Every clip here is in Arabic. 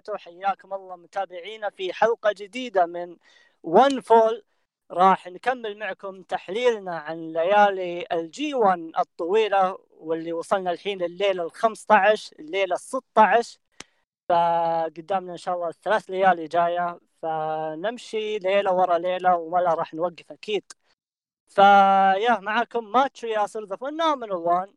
وبركاته حياكم الله متابعينا في حلقة جديدة من One Fall راح نكمل معكم تحليلنا عن ليالي ال G1 الطويلة واللي وصلنا الحين لليلة ال 15 الليلة ال 16 فقدامنا إن شاء الله ثلاث ليالي جاية فنمشي ليلة ورا ليلة ولا راح نوقف أكيد. ف yeah معكم ماتشو ياسر the phenomenal one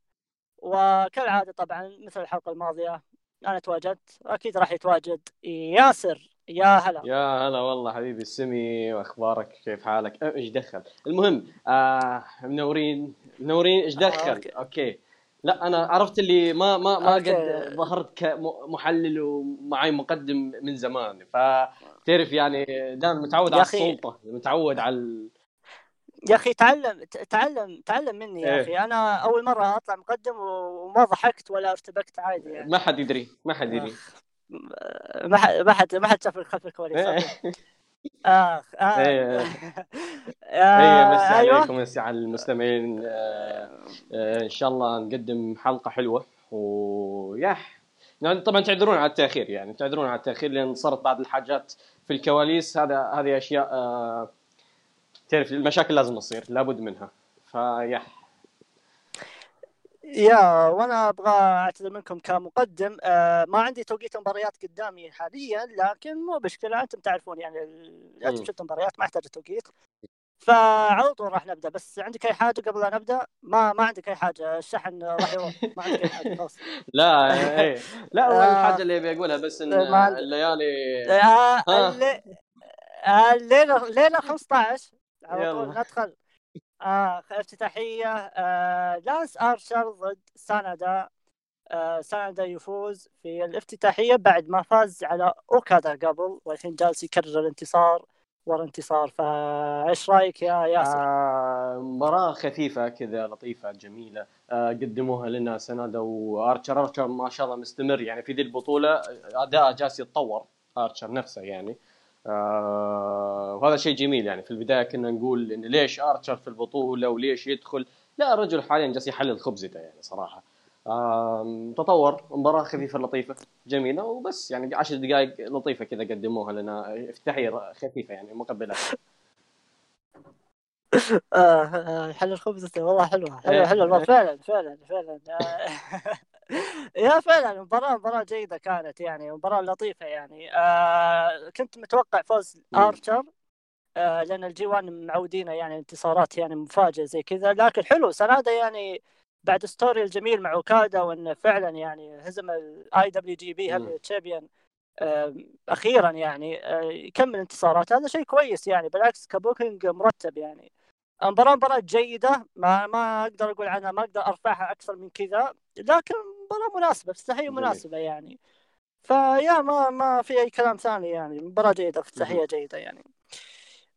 وكالعادة طبعا مثل الحلقة الماضية أنا تواجدت أكيد راح يتواجد ياسر يا هلا يا هلا والله حبيبي السمي وأخبارك كيف حالك إيش دخل المهم آه منورين منورين إيش دخل آه، okay. okay لا أنا عرفت اللي ما ما ما okay. قد ظهرت كمحلل ومعي مقدم من زمان فتعرف يعني دائما متعود على. السلطة متعود على. يا أخي تعلم تعلم تعلم مني يا إيه. أخي أنا أول مرة أطلع مقدم وما ضحكت ولا ارتبكت عادي يعني. ما حد يدري ما حد يدري. ما حد ما حد ما حد شاف خلف الكواليس إيه. آه. إيه. آه، إيه مسي أيوة. عليكم مسي على المستمعين. آه آه إن شاء الله نقدم حلقة حلوة. ويا يعني طبعا تعذرون على التأخير يعني تعذرون على التأخير لأن صارت بعض الحاجات في الكواليس. هذا هذه أشياء آه تعرف المشاكل لازم تصير لابد منها. فيا. يا وأنا أبغى اعتذر منكم كمقدم. آه ما عندي توقيت مباريات قدامي حاليا لكن مو مشكلة أنتم تعرفون يعني أنتم. شفتوا مباريات ما يحتاج توقيت. فعلى طول راح نبدأ. بس عندك أي حاجة قبل لا نبدأ؟ ما ما عندك أي حاجة؟ الشحن راح يروح. ما عندك أي حاجة خلاص. لا إيه. لا هو آه. الحاجة اللي أبي أقولها بس إن الليالي آه آه، الليلة الليلة 15 على طول يلا. ندخل آه افتتاحية آه لانس آرشر ضد سانادا آه سانادا يفوز في الافتتاحية بعد ما فاز على أوكادا قبل والحين جالس يكرر الانتصار ورا انتصار فايش رأيك يا ياسر؟ آه مباراة خفيفة كذا لطيفة جميلة آه قدموها لنا سنادا وآرشر آرشر ما شاء الله مستمر يعني في ذي البطولة اداءه جالس يتطور آرشر نفسه يعني آه وهذا شيء جميل يعني في البداية كنا نقول إن ليش أرشر في البطولة وليش يدخل؟ لا الرجل حاليا جالس يحلل خبزته يعني صراحة. آه تطور مباراة خفيفة لطيفة جميلة وبس يعني عشر دقائق لطيفة كذا قدموها لنا افتتاحية خفيفة يعني مقبلة آه آه، حل الخبز والله حلوة حلوة إيه. حلوة. فعلا فعلا فعلا. آه، yeah فعلا مباراة مباراة جيدة كانت يعني مباراة لطيفة يعني آه كنت متوقع فوز. آرشر آه لأن ال G1 معودينا يعني انتصارات يعني مفاجئة زي كذا لكن حلو سنادا يعني بعد story الجميل مع أوكادا وإنه فعلا يعني هزم ال IWGP. heavy champion أخيرا يعني آه يكمل انتصارات هذا شيء كويس يعني بالعكس ك booking مرتب يعني المباراة مباراة جيدة ما ما أقدر أقول عنها ما أقدر أرفعها أكثر من كذا لكن مباراة مناسبة جميل. مناسبة يعني. ف yeah ما ما في أي كلام ثاني يعني مباراة جيدة افتتاحية جيدة يعني.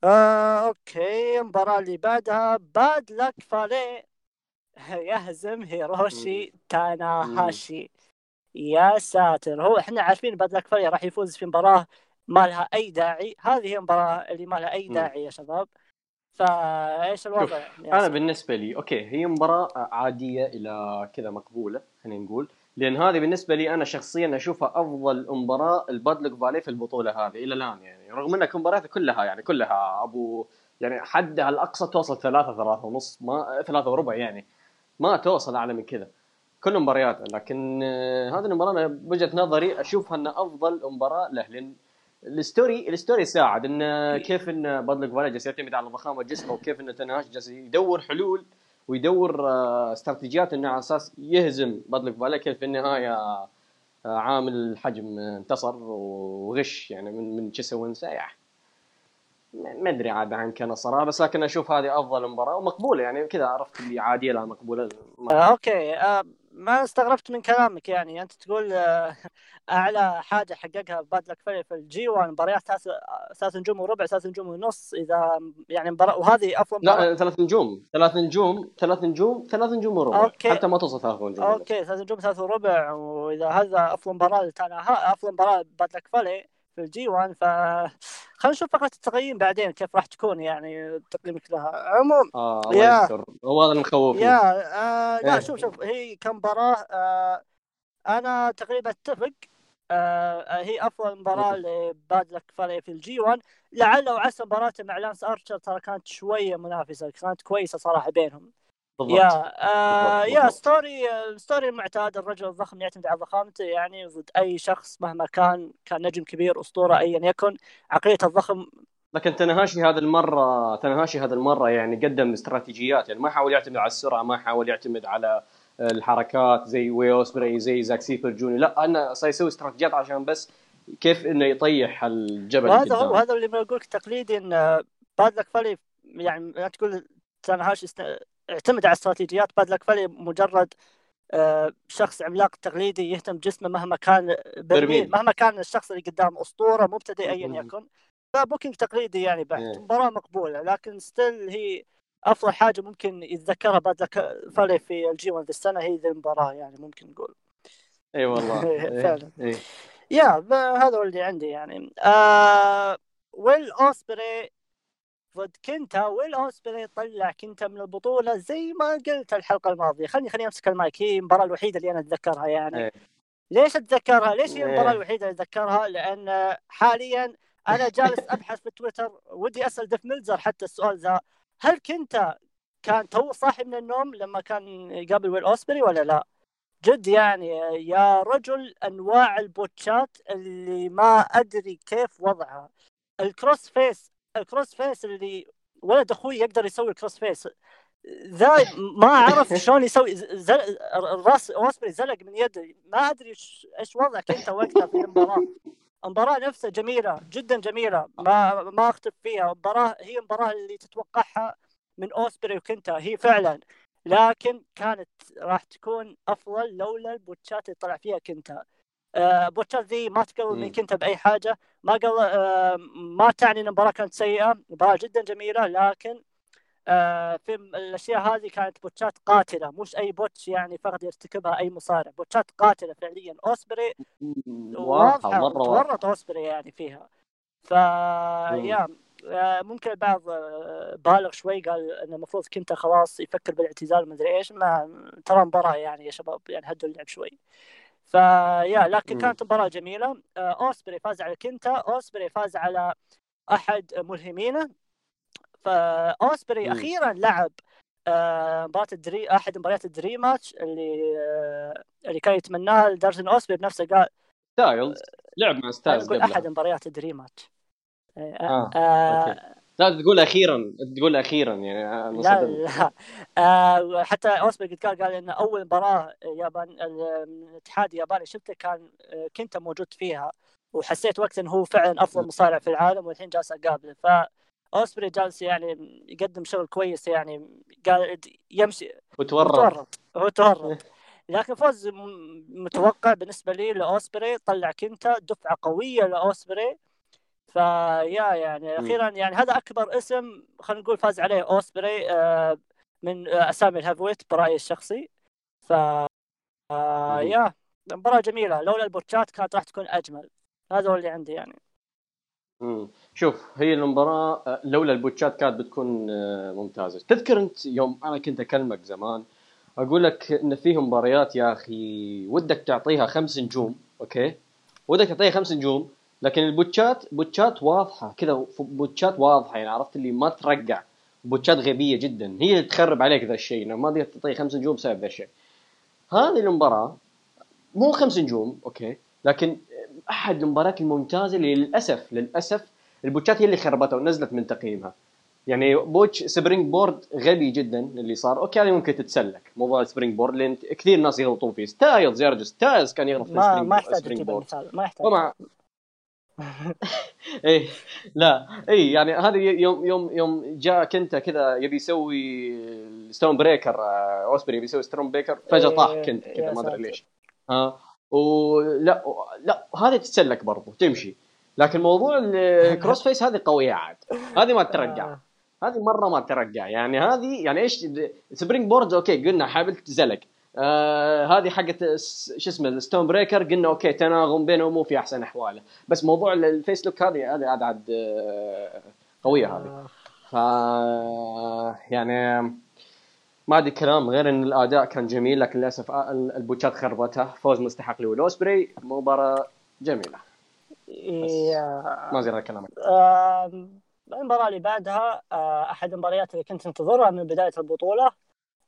آه okay المباراة اللي بعدها Bad Luck Fale يهزم هيروشي تاناهاشي. يا ساتر هو إحنا عارفين Bad Luck Fale راح يفوز في مباراة ما لها أي داعي هذه هي المباراة اللي ما لها أي. داعي يا شباب. فايش الوضع يا أنا؟ بالنسبة لي okay هي مباراة عادية إلى كذا مقبولة خلينا نقول. لأن هذه بالنسبة لي أنا شخصيا أشوفها أفضل مباراة ل Bad Luck Fale في البطولة هذه إلى الآن يعني. رغم انك مباريات كلها يعني كلها أبو يعني حدها الأقصى توصل ثلاثة ثلاثة ونص ما ثلاثة وربع يعني. ما توصل أعلى من كذا. كل مباريات لكن آه، هذه المباراة أنا بوجهة نظري أشوفها إنها أفضل مباراة له لأن ال story ال story ساعد إن كيف إن Bad Luck Fale جالس يعتمد على ضخامه جسمه وكيف إن تاناهاشي جالس يدور حلول ويدور آه، استراتيجيات إنه على أساس يهزم Bad Luck Fale كيف في النهايه آه، عامل الحجم انتصر وغش يعني من من تشيس أوينز يعني ما ما أدري عاد عنك أنا صراحة بس لكن أشوف هذه أفضل مباراة ومقبولة يعني كذا عرفت اللي عادية لا مقبولة. آه okay. آه ما استغربت من كلامك يعني. أنت تقول آه أعلى حاجة حققها Bad Luck في ال G1 مباريات ثلاث نجوم وربع ثلاث نجوم ونص. إذا يعني مباراة وهذه أفضل مباراة. لا ثلاث نجوم ثلاث نجوم ثلاث نجوم ثلاث نجوم وربع. okay. حتى ما توصل ثلاث نجوم. أوكي ثلاث نجوم ثلاث وربع. وإذا هذا أفضل مباراة لتانا أفضل مباراة Bad Luck Fale في ال G1 ف خلينا نشوف فقرة التقييم بعدين كيف راح تكون يعني تقييمك لها. عموم آه yeah. يستر. هو هذا المخوف يا آه لا إيه. شوف شوف هي كمباراة آه أنا تقريبا أتفق آه هي أفضل مباراة ل Bad Luck Fale في ال G1 لعل وعسى مباراته مع لانس آرشر ترى كانت شوية منافسة كانت كويسة صراحة بينهم. بالضبط. yeah آه بالضبط. yeah story story المعتاد الرجل الضخم يعتمد على ضخامته يعني ضد أي شخص مهما كان كان نجم كبير أسطورة ايا يكن. عقلية الضخم لكن تاناهاشي هذا المرة تاناهاشي هذا المرة يعني قدم استراتيجيات. يعني ما حاول يعتمد على السرعة ما حاول يعتمد على الحركات زي ويل اوسبري زي زاك سيبر جونيور لا أنا سيسوي استراتيجيات عشان بس كيف إنه يطيح الجبل وهذا هو وهذا اللي بقول لك تقليدي إن بادلك فالي يعني لا تقول تاناهاشي است... اعتمد على استراتيجيات بادلك فالي مجرد آه، شخص عملاق تقليدي يهتم جسمه مهما كان برميل. مهما كان الشخص اللي قدام أسطورة مبتدئ ايا يكن. ف booking تقليدي يعني بعد. إيه. مباراة مقبولة لكن still هي أفضل حاجة ممكن يتذكرها بعد فالي في الجي 1 السنة هي ذي المباراة يعني ممكن نقول. إي والله. إيه، فعلا. yeah هذا اللي عندي يعني. آه ويل أوسبري ضد كنتا ويل اوسبري طلع كنتا من البطولة زي ما قلت الحلقة الماضية خليني خليني أمسك المايك هي المباراة الوحيدة اللي أنا أتذكرها يعني إيه. ليش أتذكرها؟ ليش هي المباراة الوحيدة اللي أتذكرها؟ لأن حاليا أنا جالس أبحث في تويتر ودي اسال ديف ميلتزر حتى السؤال ذا هل كنتا كان تو صاحي من النوم لما كان يقابل ويل اوسبري ولا لا؟ جد يعني يا رجل أنواع البوتشات اللي ما أدري كيف وضعها ال crossface ال crossface اللي ولد أخوي يقدر يسوي ال crossface ذا ما أعرف شلون يسوي. زل... الراس اوسبري زلق من يده. ما أدري إيش وضعك أنت وقتها في المباراة. المباراة نفسها جميلة جدا جميلة. ما ما اختلف فيها. المباراة هي المباراة اللي تتوقعها من أوسبري وكنتا. هي فعلا. لكن كانت راح تكون أفضل لولا البوتشات اللي طلع فيها كنتا. آه بوتشات ذي ما تقلل من كنتا بأي حاجة. ما قل آه ما تعني إن المباراه كانت سيئة. مباراة جدا جميلة لكن آه في الأشياء هذه كانت بوتشات قاتلة. مش أي بوتش يعني فقط يرتكبها أي مصارع. بوتشات قاتلة فعليا. أوسبري واضحة مرة تورط أوسبري يعني فيها. ف يا آه، ممكن البعض بالغ شوي قال إن المفروض كنت خلاص يفكر بالإعتزال ما أدري إيش. ما ترى مباراة يعني يا شباب يعني هدوا اللعب شوي. فيا لكن كانت مباراة جميلة. آه، أوسبري فاز على كنتا أوسبري فاز على أحد ملهمينه. فأوسبري أخيرا لعب مباراة الدري أحد مباريات الدري ماتش اللي اللي كان يتمناها لدرجة إن أوسبري بنفسه قال ستايلز لعب مع ستايلز أحد مباريات ال dream match. آه. آه. لا تقول أخيرا تقول أخيرا يعني لا لا. آه حتى اوسبري قال قال إن أول مباراة يابان الاتحاد الياباني شفته كان آه، كنت موجود فيها وحسيت وقتها انه هو فعلا أفضل مصارع في العالم والحين جالس أقابله. ف اوسبري جالس يعني يقدم شغل كويس يعني قال يمشي. وتورط هو تورط. لكن فوز متوقع بالنسبة لي لاوسبري طلع كنتا دفعة قوية لاوسبري ف yeah يعني أخيرا يعني هذا أكبر اسم خلينا نقول فاز عليه أوسبري آه، من أسامي ال heavyweight برأيي الشخصي. ف آه، yeah مباراة جميلة. لولا البوتشات كانت راح تكون أجمل. هذا هو اللي عندي يعني. شوف هي المباراة آه، لولا البوتشات كانت بتكون ممتازة. تذكر أنت يوم أنا كنت أكلمك زمان أقول لك إن فيه مباريات يا أخي ودك تعطيها خمس نجوم أوكي؟ ودك تعطيها خمس نجوم لكن البوتشات بوتشات واضحة. كذا بوتشات واضحة يعني عرفت اللي ما ترقع. بوتشات غبية جدا. هي اللي تخرب عليك ذا الشيء ما تقدر تعطيه خمس نجوم بسبب ذا الشيء. هذه المباراة مو خمس نجوم أوكي. لكن أحد المباريات الممتازة اللي للأسف للأسف البوتشات هي اللي خربتها ونزلت من تقييمها. يعني botch springboard غبي جدا اللي صار. أوكي هذه ممكن تتسلك. موضوع ال springboard لأن كثير ناس يغلطون فيه. ستايلز يا رجل ستايلز كان يغلط في ما ما يحتاج board. ما يحتاج. إيه لا. اي يعني هذه يوم يوم يوم جاء كنت كذا يبي يسوي Stormbreaker اوسبري يبي يسوي Stormbreaker فجأة طاح إيه، كنت كذا ما أدري ليش. ها؟ ولا لا هذه تتسلك برضو تمشي. لكن موضوع ال crossface هذه قوية عاد. هذه ما ترقع. آه. هذه مرة ما ترقع. يعني هذه يعني إيش springboard أوكي قلنا حبل زلق آه هذه حقت شو اسمه ال Stormbreaker قلنا أوكي تناغم بينه مو في أحسن أحواله. بس موضوع ال face lock هذه هذه عاد عاد آه قوية هذه. ف يعني ما عندي كلام غير إن الأداء كان جميل لكن للأسف البوتشات خربتها. فوز مستحق لويل أوسبري. مباراة جميلة. ما زال كلامك آم، المباراة اللي بعدها آه، أحد المباريات اللي كنت انتظرها من بداية البطولة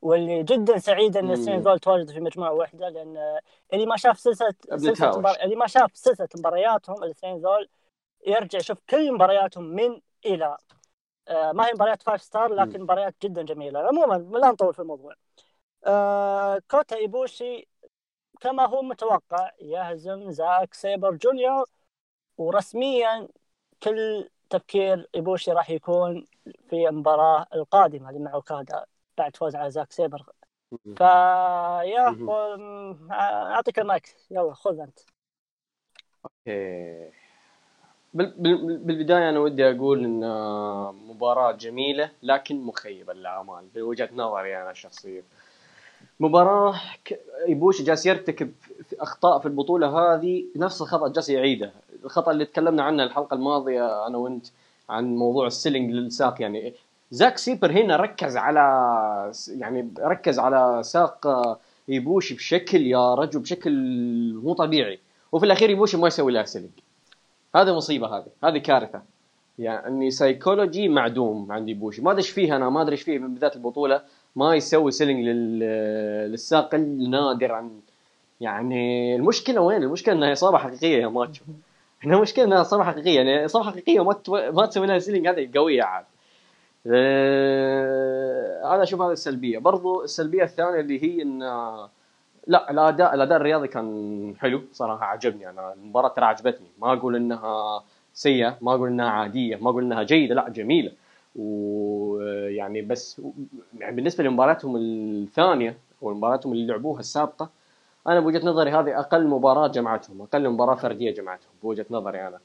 واللي جدا سعيد إن ذول تواجدوا في مجموعة واحدة لأن آه، اللي ما شاف سلسلة تهاوش. مبار... اللي ما شاف سلسلة مبارياتهم ذول يرجع يشوف كل مبارياتهم من إلى آه، ما هي مباريات five star لكن مباريات جدا جميلة. عموما لا نطول في الموضوع. آه، كوتا إيبوشي كما هو متوقع يهزم زاك سيبر جونيور ورسميا كل تفكير إيبوشي راح يكون في المباراة القادمة اللي مع أوكادا بعد فوز على زاك سيبر. ف yeah أعطيك المايك. يلا خذ أنت. أوكي. بال- بال- بالبداية أنا ودي أقول إن مباراة جميلة لكن مخيبة للآمال بوجهة نظري أنا الشخصيه مباراة ايبوشي جالس يرتكب أخطاء في البطولة هذه نفس الخطأ جالس يعيده. الخطأ اللي تكلمنا عنه الحلقة الماضية أنا وأنت عن موضوع ال selling للساق يعني زاك سيبر هنا ركز على يعني ركز على ساق إيبوشي بشكل يا رجل بشكل مو طبيعي. وفي الأخير إيبوشي ما يسوي لها selling هذه مصيبة هذه هذه كارثة. يعني سايكولوجي معدوم عند إيبوشي. ما أدري إيش فيه أنا ما أدري إيش فيه من بدايه البطولة. ما يسوي selling لل... للساق النادر عن يعني المشكلة وين؟ المشكلة إنها إصابة حقيقية يا ماتشو. هنا المشكلة إنها إصابة حقيقية. يعني إصابة حقيقية وما تو... ما تسوي لها selling هذه قوية عاد. آه، أنا أشوف هذه السلبية. برضو السلبية الثانية اللي هي إن لا الأداء الأداء الرياضي كان حلو صراحة عجبني أنا. المباراة ترى عجبتني. ما أقول إنها سيئة ما أقول إنها عادية ما أقول إنها جيدة لا جميلة. ويعني بس يعني بالنسبة لمباراتهم الثانية ومباراتهم اللي لعبوها السابقة أنا بوجهة نظري هذه أقل مباراة جمعتهم أقل مباراة فردية جمعتهم بوجهة نظري أنا.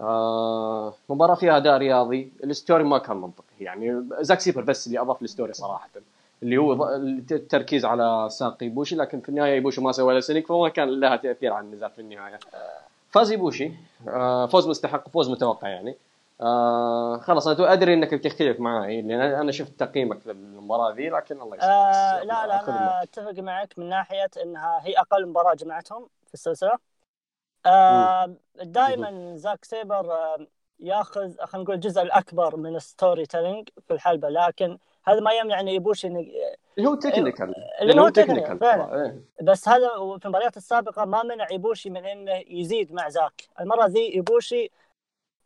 آه مباراة فيها أداء رياضي. ال story ما كان منطقي. يعني زاك سيبر بس اللي أضاف ال story صراحة. اللي هو التركيز على ساق ايبوشي لكن في النهاية ايبوشي ما سوى له selling فما كان لها تأثير على النزال في النهاية. فاز ايبوشي آه فوز مستحق فوز متوقع يعني. آه خلاص أنا أدري إنك بتختلف معي لأن أنا شفت تقييمك للمباراة ذي لكن الله يسلمك. آه لا لا أنا. أتفق معك من ناحية إنها هي أقل مباراة جمعتهم في السلسلة. دائما زاك سيبر ياخذ خلينا نقول الجزء الأكبر من ال storytelling في الحلبة لكن هذا ما يمنع ان ايبوشي إن اللي هو technical اللي هو technical فعلا. بس هذا في المباريات السابقة ما منع ايبوشي من إنه يزيد مع زاك. المرة ذي ايبوشي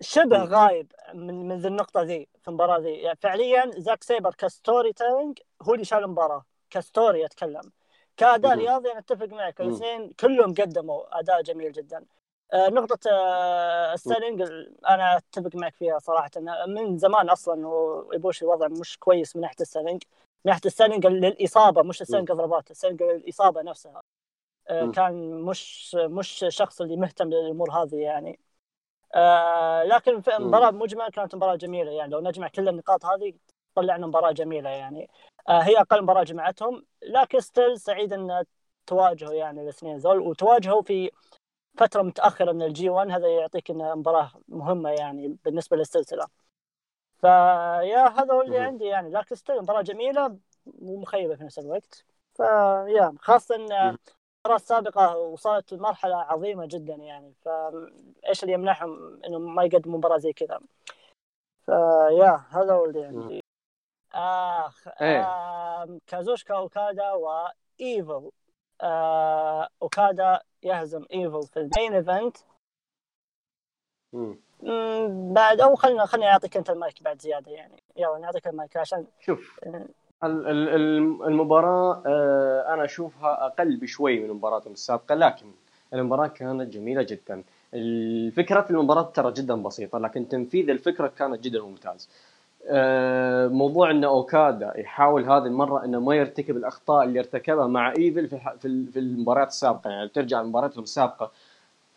شبه. غايب من من ذي النقطة ذي في المباراة ذي. يعني فعليا زاك سيبر ك storytelling هو اللي شال المباراة ك story اتكلم كأداء. رياضي أنا أتفق معك. الاثنين كلهم قدموا أداء جميل جدا. آه، نقطة آه، ال selling أنا أتفق معك فيها صراحة. من زمان أصلا وإيبوشي وضع مش كويس من ناحية ال selling من ناحية ال selling للإصابة مش ال selling ضربات ال selling للإصابة نفسها. آه،. كان مش مش شخص اللي مهتم للأمور هذه يعني. لكن. المباراة مجمل كانت مباراة جميلة يعني. لو نجمع كل النقاط هذه طلعنا مباراة جميلة يعني. هي أقل مباراة جمعتهم لكن still سعيد أن تواجهوا يعني الاثنين ذول وتواجهوا في فترة متأخرة من ال G 1 هذا يعطيك انها مباراة مهمة يعني بالنسبة للسلسلة. ف yeah هذا هو اللي. عندي يعني لكن still مباراة جميلة ومخيبة في نفس الوقت. ف yeah خاصة إن مهم. المباراة السابقة وصلت لمرحلة عظيمة جدا يعني فايش اللي يمنعهم إنهم ما يقدموا مباراة زي كذا. ف yeah هذا هو اللي عندي. آخ إيه. آه كازوتشيكا أوكادا وايفل آه أوكادا يهزم إيفل في ال main event. بعد أو خلينا خليني اعطيك أنت المايك بعد زيادة يعني. يلا نعطيك المايك عشان شوف آه، أنا أشوفها أقل بشوي من مباراتهم السابقة لكن المباراة كانت جميلة جدا. الفكرة في المباراة ترى جدا بسيطة لكن تنفيذ الفكرة كانت جدا ممتاز. موضوع إن أوكادا يحاول هذه المرة إنه ما يرتكب الأخطاء اللي ارتكبها مع إيفل في في ال- في المباريات السابقة. يعني ترجع لمباراتهم السابقة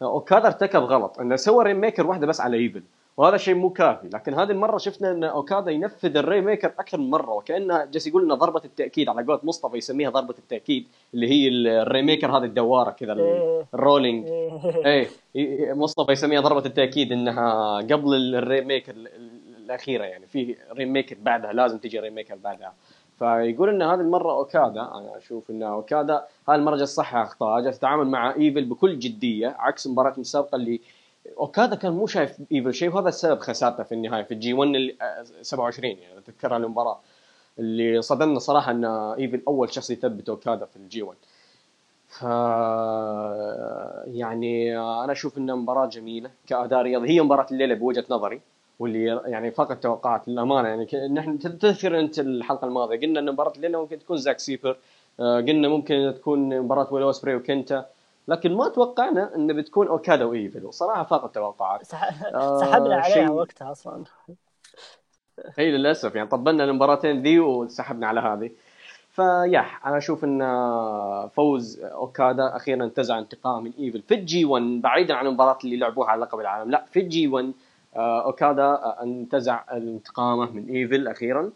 أوكادا ارتكب غلط. إنه سوى Rainmaker واحدة بس على إيفل وهذا شيء مو كافي. لكن هذه المرة شفنا إن أوكادا ينفذ ال Rainmaker أكثر من مرة وكأنه جالس يقول لنا ضربة التأكيد. على قولة مصطفى يسميها ضربة التأكيد اللي هي ال Rainmaker هذه الدوارة كذا إيه. ال rolling. إيه. إيه. ي- مصطفى يسميها ضربة التأكيد إنها قبل ال Rainmaker ال- ال- الأخيرة يعني. في Rainmaker بعدها لازم تجي Rainmaker بعدها. فيقول إن هذه المرة أوكادا أنا أشوف إن أوكادا هاي المرة صحح أخطاءه جالس تتعامل مع ايفل بكل جدية عكس المباراه السابقه اللي أوكادا كان مو شايف ايفل شيء وهذا السبب خسارته في النهاية في ال G 1 27 يعني. أتذكر المباراة اللي صدمنا صراحة إن ايفل أول شخص يثبت أوكادا في ال G 1 ف يعني أنا أشوف انها مباراة جميلة كأداء رياضي. هي مباراة الليلة بوجهة نظري. واللي يعني فقط توقعات للأمانة. يعني نحن تذكر أنت الحلقة الماضية قلنا إن مباراة الليلة ممكن تكون زاك سيبر آه، قلنا ممكن تكون مباراة ويل اوسبري وكنتا لكن ما توقعنا إن بتكون اوكادا وايفل وصراحه فاق التوقعات سحبنا عليها شي... وقتها أصلا. هي للأسف. يعني طبلنا المباراتين ذي وسحبنا على هذه. ف yeah أنا أشوف إن فوز أوكادا أخيرا انتزع انتقام من ايفل في ال G 1 بعيدا عن المباراة اللي لعبوها على لقب العالم. لا في ال G 1 آه، أوكادا انتزع انتقامه من إيفل أخيرا.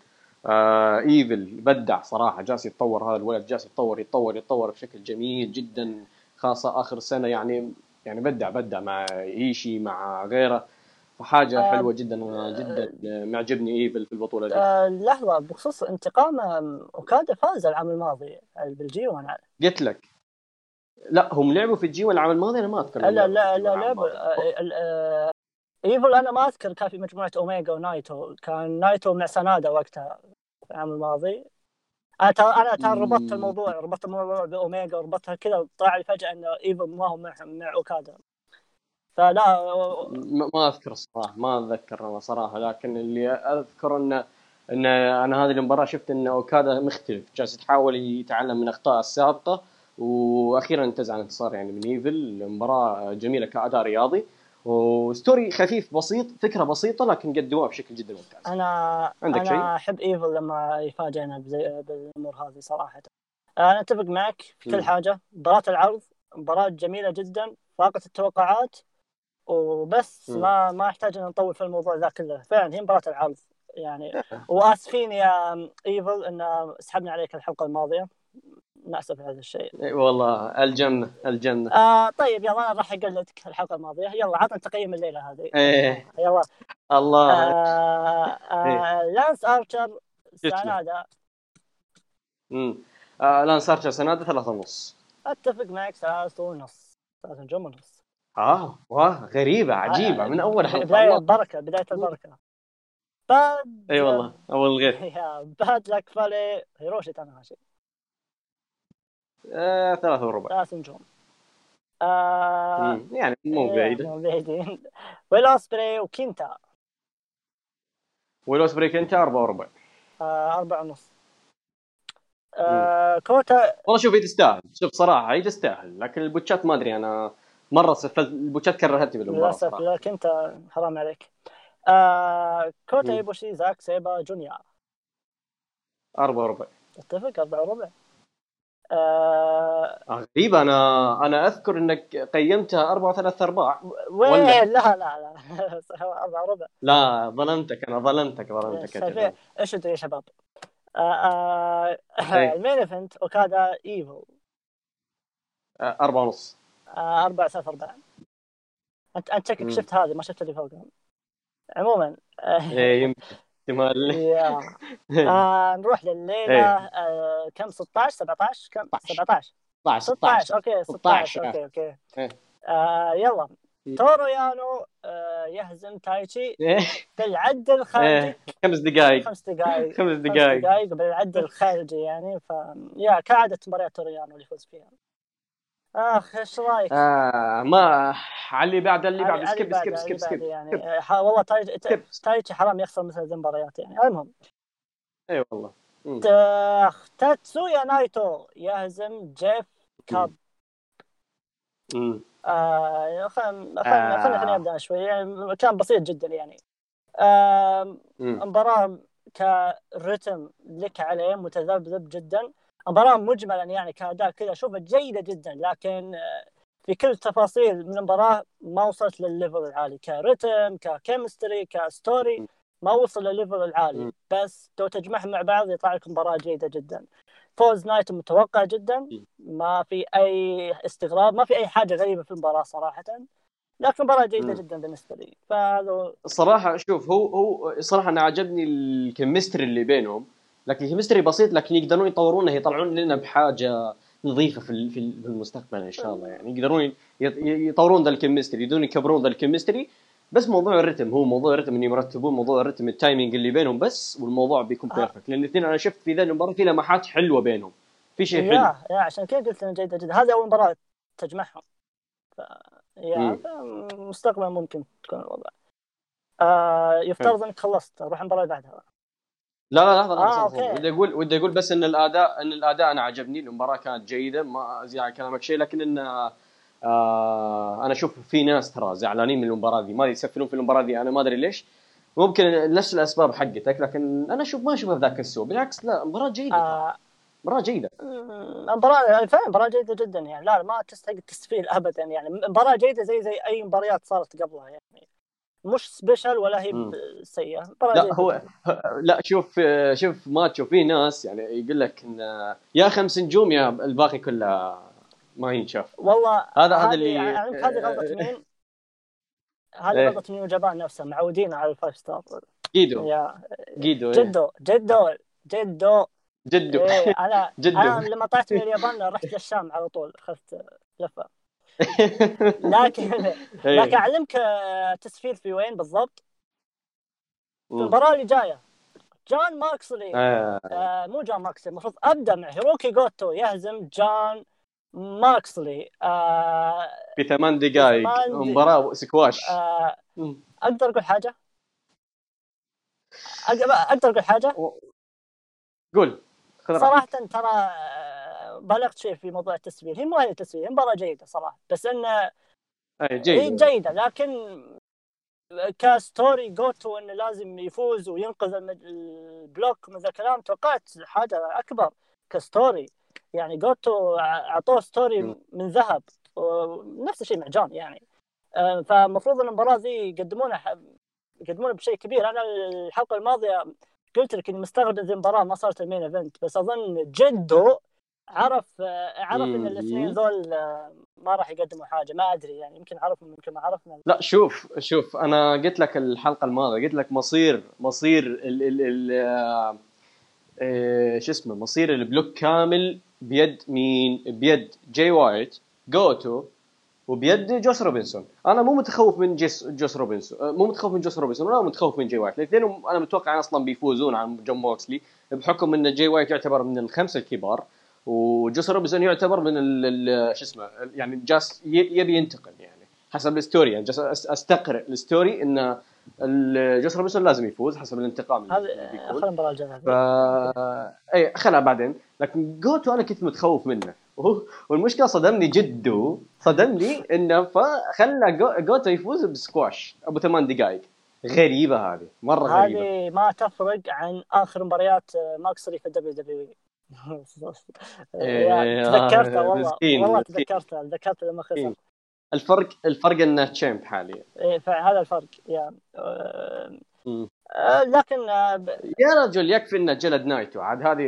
آه إيفل بدع صراحة جالس يتطور هذا الولد جالس يتطور يتطور يتطور بشكل جميل جدا خاصة آخر سنة يعني يعني بدع بدع مع إيشي مع غيره. فحاجة آه حلوة جدا جدا معجبني إيفل في البطولة دي. آه لحظة بخصوص انتقام أوكادا فاز العام الماضي بال G وأنا قلت لك. لا هم لعبوا في ال G العام الماضي أنا ما أذكر لا لا لا لعبوا آه، ايفل أنا ما أذكر كان في مجموعة أوميجا ونايتو كان نايتو مع سنادا وقتها في العام الماضي. أنا ترى أنا ترى ربطت الموضوع ربطت الموضوع بأوميجا وربطتها كذا طلع لي فجأة إنه ايفل ما هو مع مع أوكادا. فلا ما أذكر الصراحة ما أتذكر أنا صراحة لكن اللي أذكر انه إن أنا هذه المباراة شفت إن أوكادا مختلف جالس يحاول يتعلم من أخطاء السابقة وأخيرا انتزع الانتصار يعني من ايفل المباراة جميلة كأداء رياضي. و story خفيف بسيط فكرة بسيطة لكن قدموها بشكل جدا ممتاز. أنا عندك أنا شيء؟ أحب إيفل لما يفاجئنا بالأمور هذه صراحة. أنا أتفق معك في كل م. حاجة. مباراة العرض مباراة جميلة جدا فاقت التوقعات وبس. م. ما ما يحتاج أن نطول في الموضوع ذا كله. فعلا هي مباراة العرض. يعني وآسفين يا إيفل إن سحبنا عليك الحلقة الماضية. ناسف هذا الشيء. والله الجنة الجنة. آه طيب يلا أنا راح اقلدك الحلقة الماضية. يلا عطنا تقييم الليلة هذه. إيه يلا. الله. آه آه إيه. لانس ارشر سنادا امم آه لانس ارشر سنادا ثلاثة ونص. أتفق معك ثلاثة ونص. ثلاثة نجوم ونص. آه واه غريبة عجيبة. آه من أول حلقة. بداية البركة بداية البركة. باد إي والله أول الغير باد لك فالي هيروشي تاناهاشي آه، ثلاثة وربع. ثلاث نجوم. آه يعني مو إيه، بعيدة مو بعيدين ويل أوسبري وكينتا. ويل أوسبري كينتا أربعة وربع. آه أربعة ونص. آه كوتا والله شوف هي تستاهل شوف صراحة هي تستاهل لكن ال botch ات ما أدري أنا مرة سفلت ال botch ات كرهتني بالمباراة للأسف لكن أنت حرام عليك. آه كوتا إيبوشي زاك سيبر جونيور. أربعة وربع. أتفق أربعة وربع. آه غريب أنا أنا أذكر إنك قيمتها أربعة وثلاث ارباع وين؟ لا لا لا أربعة ربع لا ظلمتك أنا ظلمتك ظلمتك إيش أنتم يا شباب؟ آه آه ال main event أوكادا إيفل. آه أربعة ونص. أربعة ثلاث أرباع أنت أنت شكلك شفت هذه ما شفت اللي فوقها عموما يمكن. احتمال آه نروح لليله آه كم؟ 16 17 كم؟ 17 16 16 okay 16 okay okay. إيه. آه يلا. تورو يانو آه يهزم تايتشي. بالعد الخارجي. إيه. خمس دقائق خمس دقائق خمس دقائق بالعد الخارجي يعني. ف yeah كعادة مباريات تورو يانو اللي يفوز فيها. آخ إيش رأيك؟ آه ما على اللي بعد اللي بعد. skip skip skip skip يعني. آه والله تايتشي حرام يخسر مثل ذي المباريات يعني. المهم. اي والله. تيتسويا نايتو يهزم جيف كاب. امم آه خلينا خلينا خلينا نبدأ شوي. يعني كان بسيط جدا يعني. آه مباراة كرتم لك عليه متذبذب جدا. مباراة مجملا يعني كأداء كذا. أشوفها جيدة جدا لكن آه، في كل التفاصيل من المباراة ما وصلت للل level العالي. كرتم ك chemistry ك story ما وصل للل level العالي. بس لو تجمعهم مع بعض يطلع لك مباراة جيدة جدا. فوز نايتو متوقع جدا. ما في أي استغراب ما في أي حاجة غريبة في المباراة صراحة. لكن مباراة جيدة جدا بالنسبة لي. فهذا الصراحة شوف هو هو صراحة أنا عجبني ال chemistry اللي بينهم. لكن chemistry بسيط لكن يقدرون يطورونه يطلعون لنا بحاجة نظيفة في في المستقبل إن شاء الله يعني. يقدرون يطورون ذا ال chemistry يقدرون يكبرون ذا ال chemistry بس موضوع الرتم هو موضوع الرتم انه يرتبون موضوع الرتم ال timing اللي بينهم بس والموضوع بيكون perfect لأن الاثنين أنا شفت في ذا المباراة في لمحات حلوة بينهم. في شيء حلو. yeah yeah عشان كذا قلت انه جيده جدا هذه أول مباراة تجمعهم. ف... يا مستقبلا ممكن تكون الوضع. آه يفترض إنك خلصت روح المباراة اللي بعدها. لا لا لحظه لحظه آه ودي أقول ودي أقول بس إن الأداء إن الأداء أنا عجبني المباراة كانت جيدة ما ازيد على كلامك شيء لكن إن آه أنا أشوف في ناس ترى زعلانين من المباراة دي ما يسفلون في المباراة دي أنا ما أدري ليش. ممكن نفس الأسباب حقتك لكن أنا أشوف ما أشوفها بذاك السوء. بالعكس لا مباراة جيدة. آه. مباراة جيدة. مباراة فعلا مباراة جيدة جدا يعني لا ما تستحق التسفيل ابدا يعني مباراة جيدة زي زي أي مباريات صارت قبلها يعني. مش special ولا هي سيئة. لا هو لا شوف شوف ماتش وفي ناس يعني يقول لك إن يا خمس نجوم يا الباقي كله ما ينشاف. والله هذا هذا اللي يعني هذه غلطة مين؟ هذه إيه. غلطة نيو جابان نفسه معودين على ال five star. جيدو. يا جيدو جدو جدو جدو. جدو. إيه أنا جدو. أنا لما طلعت من اليابان رحت للشام على طول اخذت لفة. لكن إيه. لكن أعلمك آه، تسفيل في وين بالضبط؟ في المباراه اللي جاية. جون ماكسلي. آه. آه مو جون ماكسلي المفروض أبدأ مع هيروكي جوتو يهزم جون ماكسلي. آه في ثمان دقائق مباراة سكواش. آه أقدر أقول حاجة؟ أقدر أقول حاجة؟ قول. صراحة ترى بلغت شيء في موضوع التسفيل. هي مو هي هي مباراة جيدة صراحة بس انه جيدة. جيدة لكن ك story جوتو إنه لازم يفوز وينقذ ال block من ذا الكلام توقعت حاجة أكبر ك story. يعني جوتو أعطوه story من ذهب نفس الشيء مع جون يعني. آه، فالمفروض إن المباراة ذي يقدمونها يقدمونها بشيء كبير. أنا الحلقة الماضية قلت لك إني مستغرب إن المباراة ما صارت ال main event بس أظن جيدو عرف عرف إن الاثنين ذول ما راح يقدموا حاجة ما أدري يعني يمكن عرفهم يمكن ما عرفنا. لا شوف شوف أنا قلت لك الحلقة الماضية قلت لك مصير مصير ال ال ال آه، شو اسمه مصير ال block كامل بيد مين؟ بيد جاي وايت جوتو وبيد جوس روبنسون. أنا مو متخوف من جيس جوس روبنسون مو متخوف من جوس روبنسون ولا متخوف من جاي وايت. الاثنين أنا متوقع أصلا بيفوزون عن جون موكسلي بحكم إن جاي وايت يعتبر من الخمسة الكبار. وجوس روبنسون يعتبر من شو اسمه يعني جاس يبي ينتقل يعني. حسب ال story يعني جاس أستقرئ ال story إن جوس روبنسون لازم يفوز حسب الانتقام هذا خلينا المباراه الجايه ف... اي خلها بعدين. لكن جوتو أنا كنت متخوف منه. والمشكلة صدمني جيدو. صدمني إنه فخلى جوتو يفوز بسكواش. أبو ثمان دقائق غريبة هذه. مرة غريبة. هذه ما تفرق عن آخر مباريات ماكسلي في ال WWE تذكرتها والله والله تذكرتها تذكرت لما خسر. الفرق الفرق إنه champ حاليا. إيه هذا الفرق يعني آه لكن آه يا رجل يكفي إنه جلد نايتو عاد هذه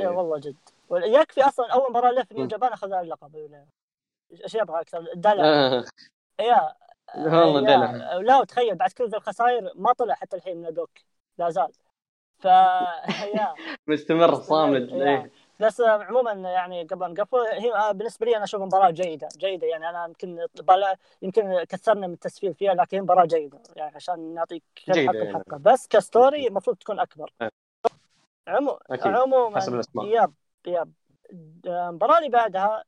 يا والله جد. يكفي أصلا أول مباراة له في نيو جابان أخذ اللقب إيش يبغى أكثر؟ دلع آه. يا والله دلع لا تخيل بعد كل الخسائر ما طلع حتى الحين من block لا زال. ف مستمر صامد إيه. بس عموما يعني قبل نقفل هي بالنسبة لي أنا أشوف مباراة جيدة جيدة يعني. أنا يمكن يمكن كثرنا من التسفيل فيها لكن مباراة جيدة يعني عشان نعطيك حق يعني. الحلقة بس ك story المفروض تكون أكبر. إيه. عمو... عموما yep yep. المباراة اللي بعدها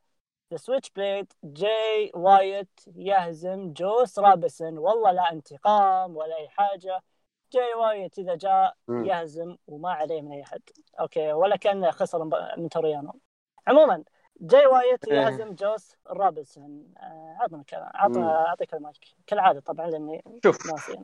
ذا Switchblade جاي وايت يهزم جوس رابسن والله لا انتقام ولا أي حاجة. جاي وايت إذا جاء يهزم وما عليه من أي حد. أوكي ولا كان خسر من توريانو. عموما جاي وايت إيه. يهزم جوس رابنسون آه، عطنا عطنا اعطيك المايك كالعادة طبعا لأني شوف ناسي